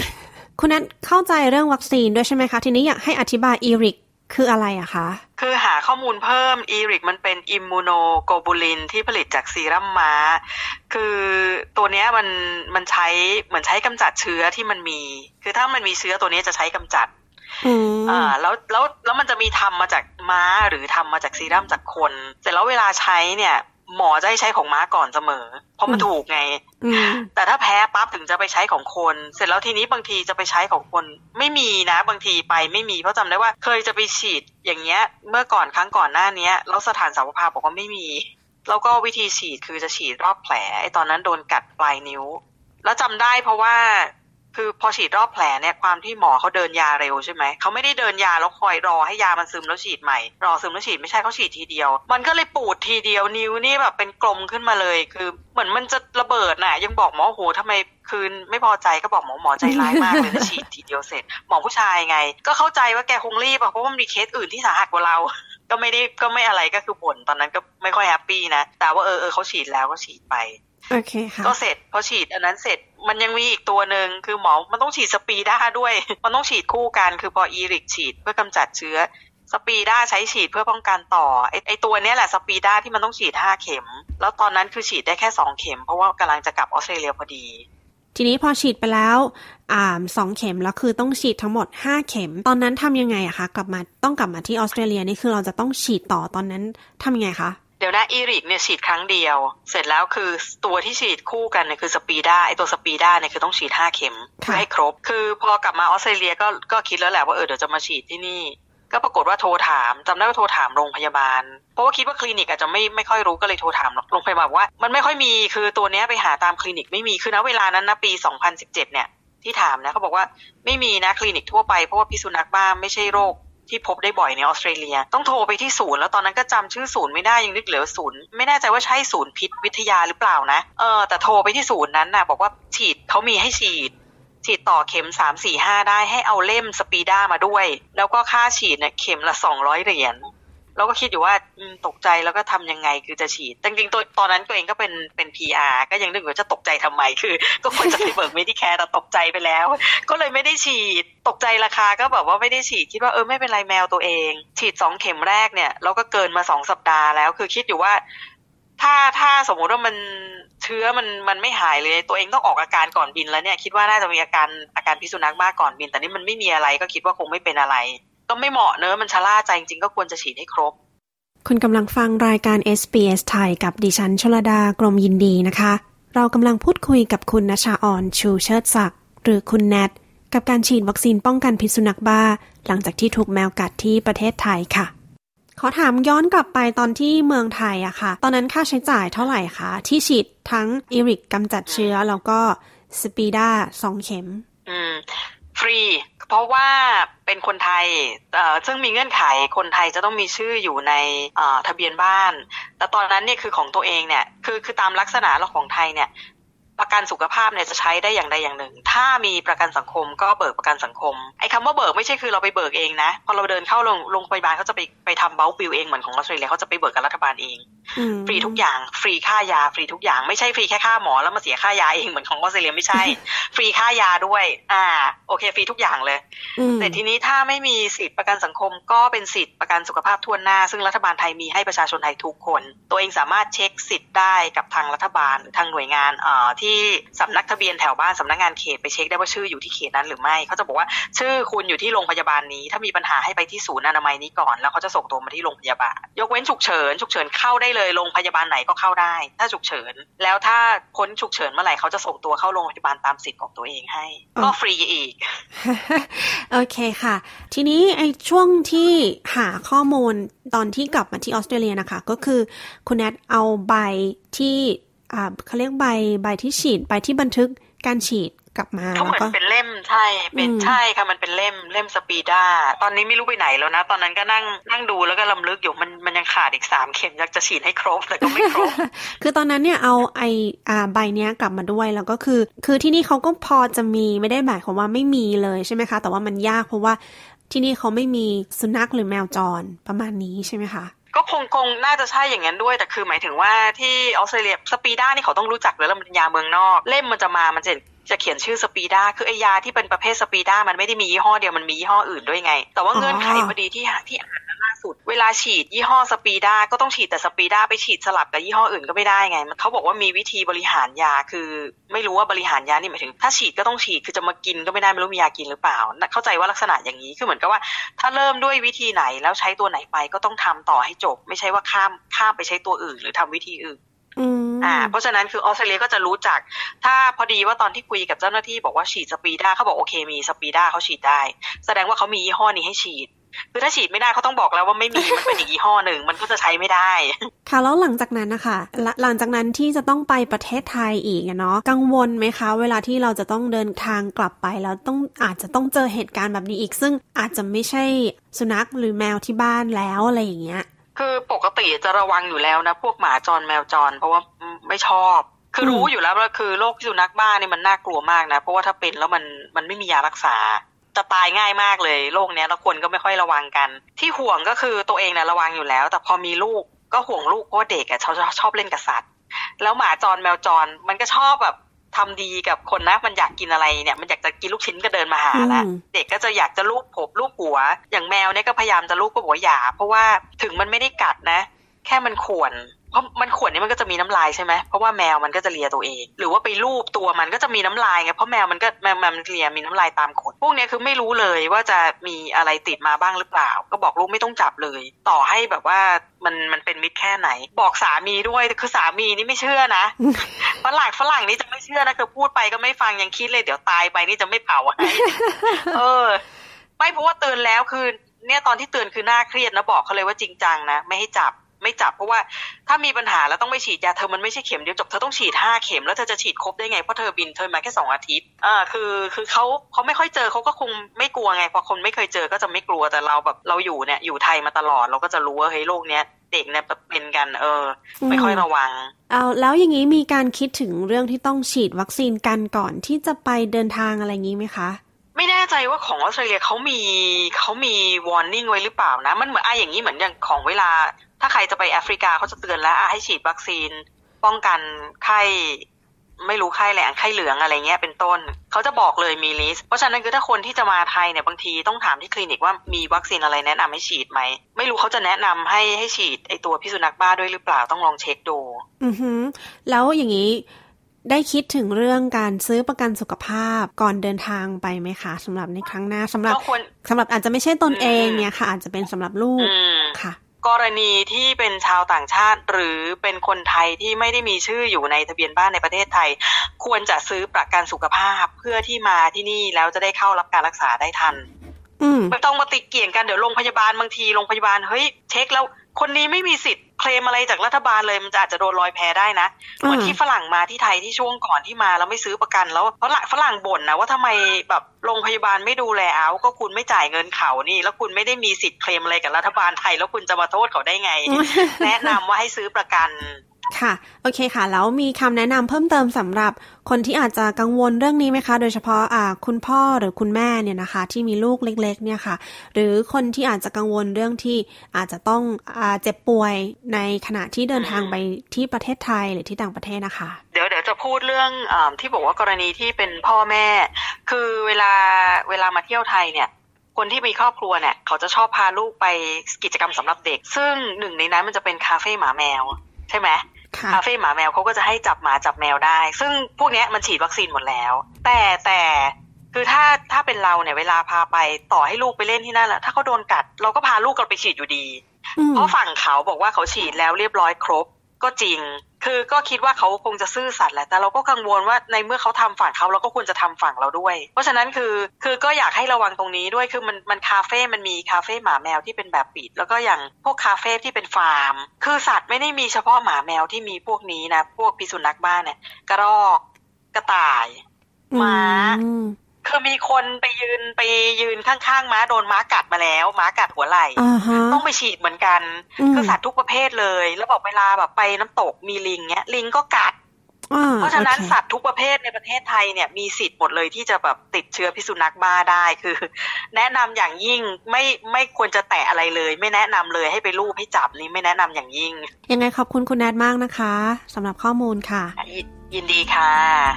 คุณแนทเข้าใจเรื่องวัคซีนด้วยใช่ไหมคะ ทีนี้อยากให้อธิบายอีริกคืออะไรอะคะ
คือหาข้อมูลเพิ่มอีริกมันเป็นอิมมูโนโกบูลินที่ผลิตจากซีรัมม้า คือตัวเนี้ยมันมันใช้เหมือนใช้กำจัดเชื้อที่มันมี คือถ้ามันมีเชื้อตัวนี้จะใช้กำจัด
อืม
อ่าแล้วแล้วแล้วมันจะมีทำมาจากม้าหรือทำมาจากซีรัมจากคน เสร็จแล้วเวลาใช้เนี่ย หมอจะให้ใช้ของม้าก่อนเสมอ เพราะมันถูกไง
อืม
แต่ถ้าแพ้ปั๊บถึงจะไปใช้ของคน เสร็จแล้วทีนี้บางทีจะไปใช้ของคน ไม่มีนะ บางทีไปไม่มีเพราะจำได้ว่าเคยจะไปฉีดอย่างเงี้ย เมื่อก่อนครั้งก่อนหน้าเนี้ยแล้วสถานสาวภาบอกว่าไม่มี แล้วก็วิธีฉีดคือจะฉีดรอบแผลไอ้ตอนนั้นโดนกัดปลายนิ้ว แล้วจำได้เพราะว่า คือพอฉีดรอบแผลเนี่ยความที่หมอเขาเดินยาเร็วใช่ไหมเขาไม่ได้เดินยาแล้วคอยรอให้ยามันซึมแล้วฉีดใหม่รอซึมแล้วฉีดไม่ใช่เขาฉีดทีเดียว มันก็เลยปูดทีเดียวนิ้วนี่แบบเป็นกลมขึ้นมาเลย คือเหมือนมันจะระเบิดน่ะ ยังบอกหมอโหทำไมคืนไม่พอใจก็บอกหมอหมอใจร้ายมากเลยนะฉีดทีเดียวเสร็จ หมอผู้ชายไง ก็เข้าใจว่าแกคงรีบอะเพราะว่ามันมีเคสอื่นที่สาหัสกว่าเราก็ไม่ได้ก็ไม่อะไรก็คือบ่นตอนนั้นก็ไม่ค่อย happy นะ แต่ว่าเออเออเขาฉีดแล้วก็ฉีดไป
โอเคค่ะ
ก็เสร็จพอฉีดอันนั้นเสร็จมันยังมีอีกตัวหนึ่งคือหมอมันต้องฉีด Speeda ด้วย มันต้องฉีดคู่กันคือพอ ERIG ฉีดเพื่อกำจัดเชื้อ Speeda ใช้ฉีดเพื่อป้องกันต่อไอไอตัวเนี้ยแหละ Speeda ที่มันต้องฉีดห้าเข็ม แล้วตอนนั้นคือฉีดได้แค่สองเข็ม เพราะว่ากำลังจะกลับออสเตรเลียพอดี
ทีนี้พอฉีดไปแล้วอ่าสองเข็มแล้วคือต้องฉีดทั้งหมดห้าเข็ม ตอนนั้นทำยังไงอะคะกลับมาต้องกลับมาที่ออสเตรเลียนี่คือเราจะต้องฉีดต่อตอนนั้นทำยังไงคะ
เดี๋ยวนะ ERIG เนี่ยฉีดครั้งเดียว เสร็จแล้วคือตัวที่ฉีดคู่กันเนี่ยคือ Speeda ไอตัว Speeda เนี่ยคือต้องฉีดห้าเข็มเพื่อให้ครบ คือพอกลับมาออสเตรเลียก็ก็คิดแล้วแหละว่าเออเดี๋ยวจะมาฉีดที่นี่ ก็ปรากฏว่าโทรถามจำได้ว่าโทรถามโรงพยาบาล เพราะว่าคิดว่าคลินิกอาจจะไม่ไม่ค่อยรู้ก็เลยโทรถามโรงพยาบาลว่า มันไม่ค่อยมีคือตัวเนี้ยไปหาตามคลินิกไม่มีคือณเวลานั้นนะปี 2017 เนี่ยที่ถามนะเขาบอกว่าไม่มีนะคลินิกทั่วไปเพราะว่าพิษสุนัขบ้าไม่ใช่โรค ที่พบได้บ่อยในออสเตรเลีย ต้องโทรไปที่ศูนย์แล้วตอนนั้นก็จำชื่อศูนย์ไม่ได้ยังนึกเหลือศูนย์ไม่แน่ใจว่าใช่ศูนย์พิษวิทยาหรือเปล่านะเออแต่โทรไปที่ศูนย์นั้นนะ่ะบอกว่าฉีดเขามีให้ฉีดฉีดต่อเข็มสามสี่ห้าได้ให้เอาเล่มสปีด้ามาด้วย แล้วก็ค่าฉีดเนี่ยเข็มละสองร้อยเหรียญ เราก็คิดอยู่ว่าตกใจแล้วก็ทำยังไงคือจะฉีด จริงๆตัวตอนนั้นตัวเองก็เป็นเป็น PR ก็ยังนึกว่าจะตกใจทำไมคือ ก็ควรจะไปเบิก Medicare แต่ตกใจไปแล้ว ก็เลยไม่ได้ฉีดตกใจราคาก็แบบว่าไม่ได้ฉีดคิดว่าเออไม่เป็นไรแมวตัวเอง ฉีดสองเข็มแรกเนี่ยเราก็เกินมาสองสัปดาห์แล้ว คือคิดอยู่ว่า ถ้าถ้าสมมติว่ามันเชื้อมันมันไม่หายเลย ตัวเองต้องออกอาการก่อนบินแล้วเนี่ยคิดว่าน่าจะมีอาการอาการพิษสุนัขมากก่อนบิน แต่นี่มันไม่มีอะไรก็คิดว่าคงไม่เป็นอะไร ก็ไม่เหมาะเนอะมันชะล่าใจจริงๆก็ควรจะฉีดให้ครบ
คุณกำลังฟังรายการ SBS ไทยกับดิฉันชลดากรมยินดีนะคะ เรากำลังพูดคุยกับคุณนชาออนชูเชิดศักดิ์หรือคุณแนทกับการฉีดวัคซีนป้องกันพิษสุนัขบ้า หลังจากที่ถูกแมวกัดที่ประเทศไทยค่ะ ขอถามย้อนกลับไปตอนที่เมืองไทยอะค่ะ ตอนนั้นค่าใช้จ่ายเท่าไหร่คะที่ฉีดทั้ง ERIG กำจัดเชื้อแล้วก็ Speeda สองเข็ม
อืม ฟรี เพราะว่าเป็นคนไทยซึ่งมีเงื่อนไขคนไทยจะต้องมีชื่ออยู่ในทะเบียนบ้าน แต่ตอนนั้นเนี่ยคือของตัวเองเนี่ยคือคือตามลักษณะเราของไทยเนี่ย ประกันสุขภาพเนี่ยจะใช้ได้อย่างใดอย่างหนึ่ง ถ้ามีประกันสังคมก็เบิกประกันสังคม ไอ้คำว่าเบิกไม่ใช่คือเราไปเบิกเองนะ พอเราเดินเข้าโรงโรงพยาบาลเขาจะไปไปทำ bulk bill เองเหมือนของออสเตรเลียเขาจะไปเบิกกับรัฐบาลเอง ฟรีทุกอย่าง ฟรีค่ายา ฟรีทุกอย่าง ไม่ใช่ฟรีแค่ค่าหมอแล้วมาเสียค่ายาเองเหมือนของออสเตรเลียไม่ใช่ ฟรีค่ายาด้วย อ่า โอเค ฟรีทุกอย่างเลย แต่ทีนี้ถ้าไม่มีสิทธิประกันสังคมก็เป็นสิทธิประกันสุขภาพทั่วหน้า ซึ่งรัฐบาลไทยมีให้ประชาชนไทยทุกคน ตัวเองสามารถเช็คสิทธิ์ได้กับทางรัฐบาลหรือทางหน่วยงานเอ่อที่สำนักทะเบียนแถวบ้านสำนักงานเขตไปเช็คได้ว่าชื่ออยู่ที่เขตนั้นหรือไม่เขาจะบอกว่าชื่อคุณอยู่ที่โรงพยาบาลนี้ ถ้ามีปัญหาให้ไปที่ศูนย์อนามัยนี้ก่อน แล้วเขาจะส่งตัวมาที่โรงพยาบาล ยกเว้นฉุกเฉินฉุกเฉินเข้าได้เลยโรงพยาบาลไหนก็เข้าได้ ถ้าฉุกเฉินแล้วถ้าพ้นฉุกเฉินเมื่อไหร่เขาจะส่งตัวเข้าโรงพยาบาลตามสิทธิ์ของตัวเองให้ ก็ฟรีอีก
โอเคค่ะ ทีนี้ไอ้ช่วงที่หาข้อมูลตอนที่กลับมาที่ออสเตรเลียนะคะ ก็คือคุณแนทเอาใบที่อ่า เขาเรียกใบใบที่ฉีดใบที่บันทึกการฉีดกลับมา
เขาเหมือนเป็นเล่มใช่ เป็นใช่ค่ะมันเป็นเล่มเล่มสปีด้าตอนนี้ไม่รู้ไปไหนแล้วนะ ตอนนั้นก็นั่งนั่งดูแล้วก็ลำลึกอยู่มันมันยังขาดอีกสามเข็มอยากจะฉีดให้ครบแต่ก็ไม่ครบ
คือตอนนั้นเนี่ยเอาไออ่าใบเนี้ยกลับมาด้วยแล้วก็คือ คือที่นี่เขาก็พอจะมีไม่ได้หมายความว่าไม่มีเลยใช่ไหมคะ แต่ว่ามันยากเพราะว่าที่นี่เขาไม่มีสุนัขหรือแมวจรประมาณนี้ใช่ไหมคะ
ก็คงคงน่าจะใช่อย่างนั้นด้วย แต่คือหมายถึงว่าที่ออสเตรเลีย Speeda นี่เขาต้องรู้จักเลยแล้วมันเป็นยาเมืองนอก เล่มมันจะมามันจะจะเขียนชื่อ Speeda คือไอยาที่เป็นประเภท Speeda มันไม่ได้มียี่ห้อเดียวมันมียี่ห้ออื่นด้วยไง แต่ว่าเงื่อนไขพอดีที่ที่อ่าน ล่าสุด เวลาฉีดยี่ห้อ Speeda ก็ต้องฉีดแต่ Speeda ไปฉีดสลับกับยี่ห้ออื่นก็ไม่ได้ไง เขาบอกว่ามีวิธีบริหารยาคือ ไม่รู้ว่าบริหารยานี่หมายถึง ถ้าฉีดก็ต้องฉีดคือจะมากินก็ไม่ได้ไม่รู้มียากินหรือเปล่า เข้าใจว่าลักษณะอย่างนี้คือเหมือนกับว่า ถ้าเริ่มด้วยวิธีไหนแล้วใช้ตัวไหนไปก็ต้องทำต่อให้จบ ไม่ใช่ว่าข้ามข้ามไปใช้ตัวอื่น หรือทำวิธีอื่นอ่า เพราะฉะนั้นคือออสเตรเลียก็จะรู้จัก ถ้าพอดีว่าตอนที่คุยกับเจ้าหน้าที่บอกว่าฉีด Speeda เขาบอกโอเคมี Speeda เขาฉีดได้ แสดงว่าเขามียี่ห้อนี้ให้ฉีด คือถ้าฉีดไม่ได้เขาต้องบอกแล้วว่าไม่มีมันเป็นอีกยี่ห้อหนึ่งมันก็จะใช้ไม่ได้
ค่ะแล้วหลังจากนั้นนะคะหลังจากนั้นที่จะต้องไปประเทศไทยอีกเนาะกังวลไหมคะ เวลาที่เราจะต้องเดินทางกลับไปแล้วต้องอาจจะต้องเจอเหตุการณ์แบบนี้อีก ซึ่งอาจจะไม่ใช่สุนัขหรือแมวที่บ้านแล้วอะไรอย่างเงี้ย
คือปกติจะระวังอยู่แล้วนะ พวกหมาจรแมวจร เพราะว่าไม่ชอบคือรู้อยู่แล้วว่าคือโรคพิษสุนัขบ้านี่มันน่ากลัวมากนะ เพราะว่าถ้าเป็นแล้วมันมันไม่มียารักษา จะตายง่ายมากเลยโรคเนี้ยแล้วคนก็ไม่ค่อยระวังกัน ที่ห่วงก็คือตัวเองนะระวังอยู่แล้ว แต่พอมีลูกก็ห่วงลูกเพราะว่าเด็กอะเขาชอบเล่นกับสัตว์แล้วหมาจรแมวจรมันก็ชอบแบบทำดีกับคนนะมันอยากกินอะไรเนี่ย มันอยากจะกินลูกชิ้นก็เดินมาหาแล้วเด็กก็จะอยากจะลูบผมลูบหัว อย่างแมวเนี่ยก็พยายามจะลูบก็บอกว่าอย่าเพราะว่าถึงมันไม่ได้กัดนะ แค่มันข่วน เพราะมันขวนนี่มันก็จะมีน้ำลายใช่ไหมเพราะว่าแมวมันก็จะเลียตัวเอง หรือว่าไปลูบตัวมันก็จะมีน้ำลายไงเพราะแมวมันก็แมวมันเลียมีน้ำลายตามขนพวกนี้คือไม่รู้เลยว่าจะมีอะไรติดมาบ้างหรือเปล่า ก็บอกลูกไม่ต้องจับเลย ต่อให้แบบว่ามันมันเป็นมิตรแค่ไหน บอกสามีด้วยคือสามีนี่ไม่เชื่อนะฝรั่งฝรั่งนี่จะไม่เชื่อนะคือพูดไปก็ไม่ฟังยังคิดเลยเดี๋ยวตายไปนี่จะไม่เผาให้เออ ไม่เพราะว่าเตือนแล้วคือเนี่ยตอนที่เตือนคือหน้าเครียดนะบอกเขาเลยว่าจริงจังนะไม่ให้จับ ไม่จับเพราะว่าถ้ามีปัญหาแล้วต้องไปฉีดยาเธอมันไม่ใช่เข็มเดียวจบเธอต้องฉีดห้าเข็มแล้วเธอจะฉีดครบได้ไงเพราะเธอบินเธอมาแค่สองอาทิตย์อ่าคือคือเขาเขาไม่ค่อยเจอเขาก็คงไม่กลัวไงพอคนไม่เคยเจอก็จะไม่กลัวแต่เราแบบเราอยู่เนี่ยอยู่ไทยมาตลอดเราก็จะรู้ว่าเฮ้ยโรคเนี้ยเด็กเนี่ยเป็นกันเออ ไม่ค่อยระวัง
เอาแล้วอย่างนี้มีการคิดถึงเรื่องที่ต้องฉีดวัคซีนกันก่อนที่จะไปเดินทางอะไรอย่างนี้ไหมคะ
ไม่แน่ใจว่าของออสเตรเลียเขามีเขามีวอร์นิ่งไว้หรือเปล่านะ มันเหมือนไอ้อย่างนี้เหมือนอย่างของเวลา ถ้าใครจะไปแอฟริกาเขาจะเตือนแล้วให้ฉีดวัคซีน ป้องกันไข้ไม่รู้ไข้แหลงไข้เหลืองอะไรเงี้ยเป็นต้น เขาจะบอกเลยมีลิสต์เพราะฉะนั้นคือถ้าคนที่จะมาไทยเนี่ยบางทีต้องถามที่คลินิกว่ามีวัคซีนอะไรแนะนำให้ฉีดไหม ไม่รู้เขาจะแนะนำให้ให้ฉีดไอตัวพิษสุนัขบ้าด้วยหรือเปล่าต้องลองเช็คดู
อือฮึแล้วอย่างนี้ได้คิดถึงเรื่องการซื้อประกันสุขภาพก่อนเดินทางไปไหมคะสำหรับในครั้งหน้าสำหรับสำหรับอาจจะไม่ใช่ตนเองเนี่ยค่ะ อาจจะเป็นสำหรับลูกค่ะ
กรณีที่เป็นชาวต่างชาติ หรือเป็นคนไทยที่ไม่ได้มีชื่ออยู่ในทะเบียนบ้านในประเทศไทย ควรจะซื้อประกันสุขภาพเพื่อที่มาที่นี่แล้วจะได้เข้ารับการรักษาได้ทันไม่ต้องมาติดเกี่ยงกันเดี๋ยวโรงพยาบาลบางทีโรงพยาบาลเฮ้ยเช็คแล้วคนนี้ไม่มีสิทธิ์ เคลมอะไรจากรัฐบาลเลยมันจะอาจจะโดนลอยแพได้นะเหมือนที่ฝรั่งมาที่ไทยที่ช่วงก่อนที่มาแล้วไม่ซื้อประกันแล้วเพราะฝรั่งบ่นนะว่าทำไมแบบโรงพยาบาลไม่ดูแลเอาก็คุณไม่จ่ายเงินเขานี่ แล้วคุณไม่ได้มีสิทธิ์เคลมอะไรกับรัฐบาลไทย แล้วคุณจะมาโทษเขาได้ไง แนะนำว่าให้ซื้อประกัน
ค่ะ โอเคค่ะ แล้วมีคำแนะนำเพิ่มเติมสำหรับคนที่อาจจะกังวลเรื่องนี้ไหมคะ โดยเฉพาะอ่าคุณพ่อหรือคุณแม่เนี่ยนะคะ ที่มีลูกเล็ก ๆ เนี่ยค่ะ หรือคนที่อาจจะกังวลเรื่องที่อาจจะต้องอ่าเจ็บป่วยในขณะที่เดินทางไปที่ประเทศไทยหรือที่ต่างประเทศนะคะ
เดี๋ยวเดี๋ยวจะพูดเรื่องอที่บอกว่ากรณีที่เป็นพ่อแม่ คือเวลาเวลามาเที่ยวไทยเนี่ยคนที่มีครอบครัวเนี่ยเขาจะชอบพาลูกไปกิจกรรมสำหรับเด็ก ซึ่งหนึ่งในนั้นมันจะเป็นคาเฟ่หมาแมว ใช่ไหม คาเฟ่หมาแมวเขาก็จะให้จับหมาจับแมวได้ ซึ่งพวกนี้มันฉีดวัคซีนหมดแล้ว แต่แต่คือถ้าถ้าเป็นเราเนี่ยเวลาพาไปต่อให้ลูกไปเล่นที่นั่นแหละถ้าเขาโดนกัด เราก็พาลูกเราไปฉีดอยู่ดี เพราะฝั่งเขาบอกว่าเขาฉีดแล้วเรียบร้อยครบ ก็จริง คือก็คิดว่าเขาคงจะซื่อสัตย์แหละ แต่เราก็กังวลว่าในเมื่อเขาทำฝั่งเขาเราก็ควรจะทำฝั่งเราด้วย เพราะฉะนั้นคือ คือก็อยากให้ระวังตรงนี้ด้วย คือมัน มันคาเฟ่ มันมีคาเฟ่หมาแมวที่เป็นแบบปิด แล้วก็อย่างพวกคาเฟ่ที่เป็นฟาร์ม คือสัตว์ไม่ได้มีเฉพาะหมาแมวที่มีพวกนี้นะ พวกพิษสุนัขบ้านเนี่ย กระรอก กระต่าย ม้า คือมีคนไปยืนไปยืนข้างๆม้าโดนม้ากัดมาแล้ว ม้ากัดหัวไหล่ต้องไปฉีดเหมือนกัน คือสัตว์ทุกประเภทเลย แล้วบอกเวลาแบบไปน้ำตกมีลิงเนี้ย ลิงก็กัดเพราะฉะนั้นสัตว์ทุกประเภทในประเทศไทยเนี่ยมีสิทธิ์หมดเลยที่จะแบบติดเชื้อพิษสุนัขบ้าได้คือ แนะนำอย่างยิ่งไม่ไม่ควรจะแตะอะไรเลย ไม่แนะนำเลยให้ไปลูบให้จับนี่ไม่แนะนำอย่างยิ่ง
ยังไงขอบคุณคุณแนทมากนะคะสำหรับข้อมูลค่ะ
ยินดีค่ะ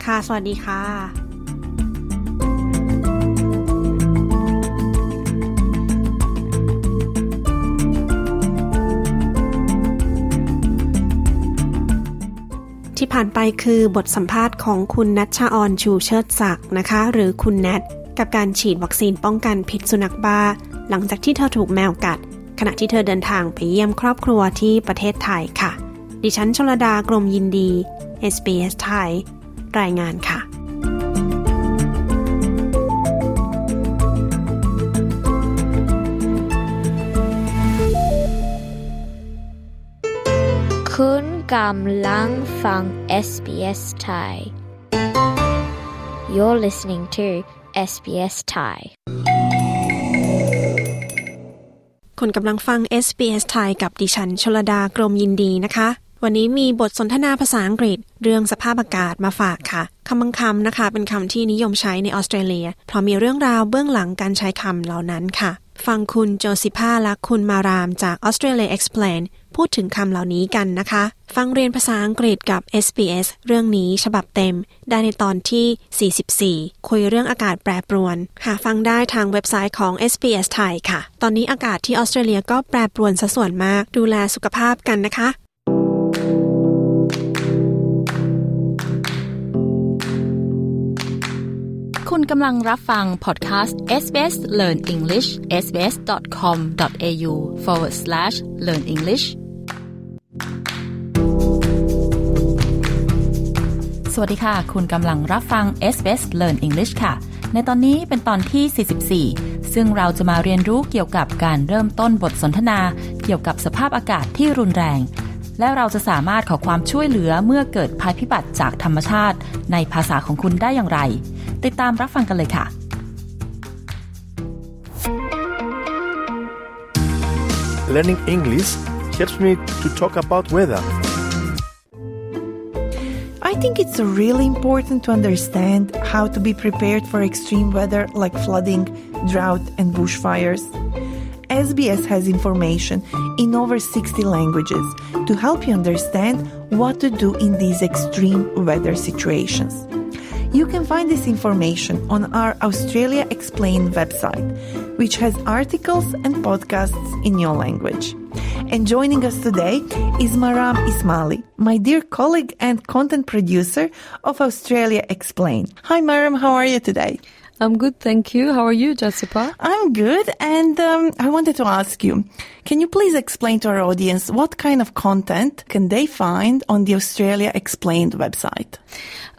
ค่ะ สวัสดีค่ะ ผ่านไปคือบทสัมภาษณ์ของคุณนัชชาออนชูเชิดศักดิ์นะคะ หรือคุณแนทกับการฉีดวัคซีนป้องกันพิษสุนัขบ้า หลังจากที่เธอถูกแมวกัด ขณะที่เธอเดินทางไปเยี่ยมครอบครัวที่ประเทศไทยค่ะ ดิฉันชลดากรมยินดี SBS ไทย รายงานค่ะ
คุณ กำลังฟัง SBS Thai You're listening to SBS Thai
คุณกำลังฟัง SBS ไทยกับดิฉันชลดากรมยินดีนะคะ วันนี้มีบทสนทนาภาษาอังกฤษ เรื่องสภาพอากาศมาฝากค่ะคำบางคำนะคะ เป็นคำที่นิยมใช้ในออสเตรเลีย เพราะมีเรื่องราวเบื้องหลังการใช้คำเหล่านั้นค่ะ ฟังคุณโจซิพาและคุณมารามจาก Australia Explain พูดถึงคำเหล่านี้กันนะคะ ฟังเรียนภาษาอังกฤษกับ SBS เรื่องนี้ฉบับเต็ม ได้ในตอนที่ 44 คุยเรื่องอากาศแปรปรวน หาฟังได้ทางเว็บไซต์ของ SBS ไทยค่ะ ตอนนี้อากาศที่ออสเตรเลียก็แปรปรวนซะส่วนมาก ดูแลสุขภาพกันนะคะ
คุณกำลังรับฟังพอดแคสต์ SBS Learn English sbs.com.au forward slash learn English สวัสดีค่ะ คุณกำลังรับฟัง SBS Learn English ค่ะ ในตอนนี้เป็นตอนที่ 44 ซึ่งเราจะมาเรียนรู้เกี่ยวกับการเริ่มต้นบทสนทนา เกี่ยวกับสภาพอากาศที่รุนแรง และเราจะสามารถขอความช่วยเหลือเมื่อเกิดภัยพิบัติจากธรรมชาติ ในภาษาของคุณได้อย่างไร ติดตามรับฟังกันเลยค่ะ
Learning English helps me to talk about weather.
I think it's really important to understand how to be prepared for extreme weather like flooding, drought, and bushfires. SBS has information in over 60 languages to help you understand what to do in these extreme weather situations. You can find this information on our Australia Explained website, which has articles and podcasts in your language. And joining us today is Maram Ismaili, my dear colleague and content producer of Australia Explained. Hi, Maram, how are you today?
I'm good, thank you. How are you, Jessica?
I'm good, and um, I wanted to ask you, can you please explain to our audience what kind of content can they find on the Australia Explained website?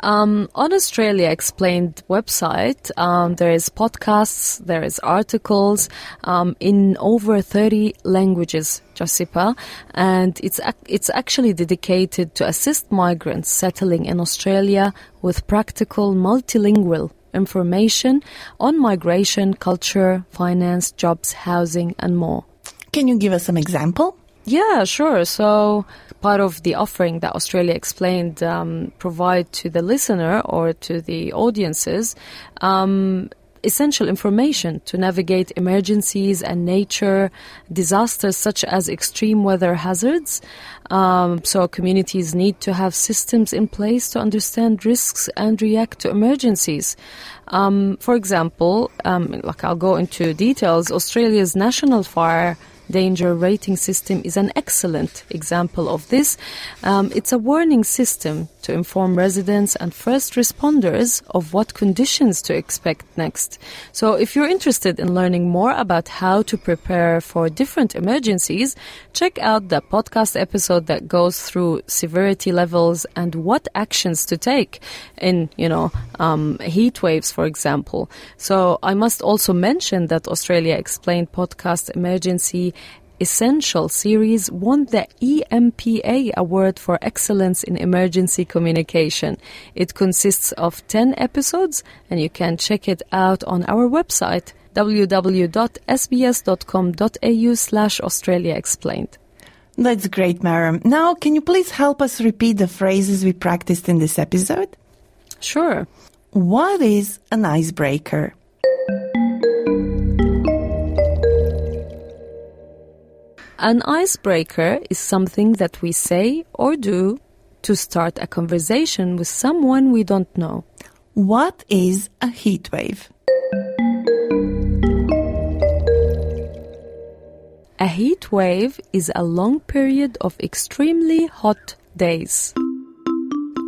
Um, on Australia Explained website, um, there is podcasts, there is articles um, in over 30 languages, Josipa, and it's it's actually dedicated to assist migrants settling in Australia with practical multilingual information on migration, culture, finance, jobs, housing, and more.
Can you give us some example?
Yeah, sure. So part of the offering that Australia Explained um, provide to the listener or to the audiences um, essential information to navigate emergencies and nature disasters such as extreme weather hazards. Um, so communities need to have systems in place to understand risks and react to emergencies. Um, for example, um, like I'll go into details, Australia's national fire danger rating system is an excellent example of this. Um, it's a warning system to inform residents and first responders of what conditions to expect next. So, if you're interested in learning more about how to prepare for different emergencies, check out the podcast episode that goes through severity levels and what actions to take in, you know, um, heat waves, for example. So, I must also mention that Australia Explained podcast emergency Essential series won the EMPA Award for Excellence in Emergency Communication. It consists of 10 episodes and you can check it out on our website www.sbs.com.au slash Australia Explained.
That's great, Maram. Now, can you please help us repeat the phrases we practiced in this episode?
Sure.
What is an icebreaker?
An icebreaker is something that we say or do to start a conversation with someone we don't know.
What is a heat wave?
A heat wave is a long period of extremely hot days.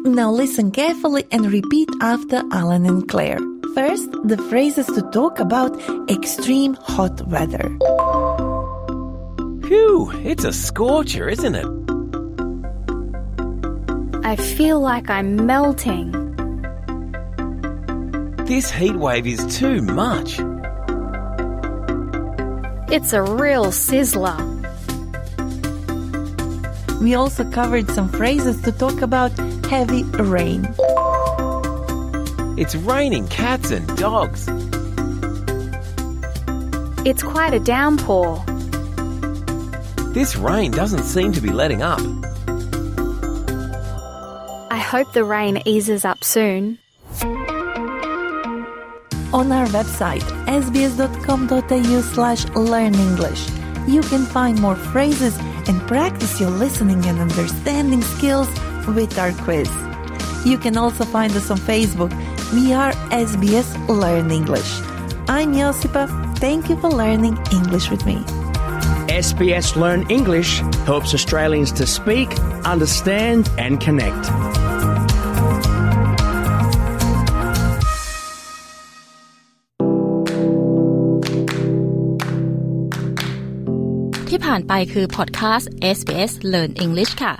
Now listen carefully and repeat after Alan and Claire. First, the phrases to talk about extreme hot weather.
Phew, it's a scorcher, isn't it?
I feel like I'm melting.
This heat wave is too much.
It's a real sizzler.
We also covered some phrases to talk about heavy rain.
It's raining cats and dogs.
It's quite a downpour.
This rain doesn't seem to be letting up.
I hope the rain eases up soon.
On our website, sbs.com.au slash learnenglish, you can find more phrases and practice your listening and understanding skills with our quiz. You can also find us on Facebook. We are SBS Learn English. I'm Josipa. Thank you for learning English with me.
SBS Learn English helps Australians to speak, understand, and connect.
ที่ผ่านไปคือพอดแคสต์ SBS Learn English ค่ะ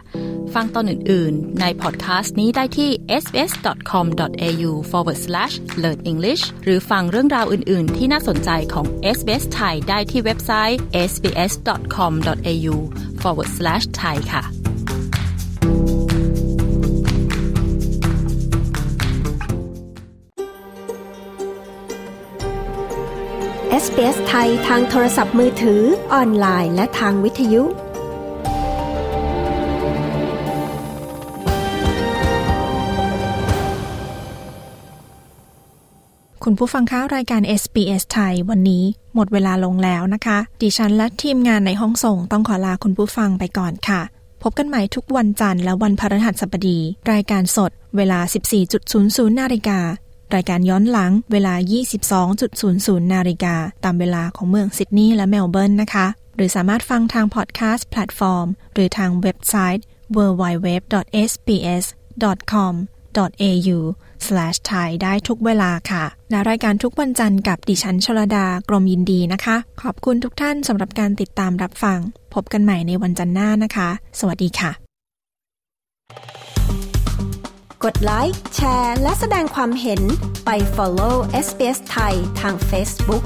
ฟังตอนอื่น ๆ ในพอดแคสต์นี้ได้ที่ sbs.com.au forward slash learn English หรือฟังเรื่องราวอื่น ๆ ที่น่าสนใจของ SBS ไทยได้ที่เว็บไซต์ sbs.com.au forward slash thai ค่ะ
SBS ไทยทางโทรศัพท์มือถือ ออนไลน์ และทางวิทยุ
คุณผู้ฟังคะรายการ SBS ไทยวันนี้หมดเวลาลงแล้วนะคะ ดิฉันและทีมงานในห้องส่งต้องขอลาคุณผู้ฟังไปก่อนค่ะ พบกันใหม่ทุกวันจันทร์และวันพฤหัสบดี รายการสด เวลา 14.00นาฬิการายการย้อนหลังเวลา 22.00 นาฬิกา ตามเวลาของเมืองซิดนีย์และเมลเบิร์นนะคะ หรือสามารถฟังทางพอดแคสต์แพลตฟอร์ม หรือทางเว็บไซต์ www.sbs.com.au/thai ได้ทุกเวลาค่ะ และรายการทุกวันจันทร์กับดิฉันชลดากรมยินดีนะคะ ขอบคุณทุกท่านสำหรับการติดตามรับฟัง พบกันใหม่ในวันจันทร์หน้านะคะ สวัสดีค่ะ
กดไลค์แชร์ และแสดงความเห็นไป follow SBS ไทยทาง Facebook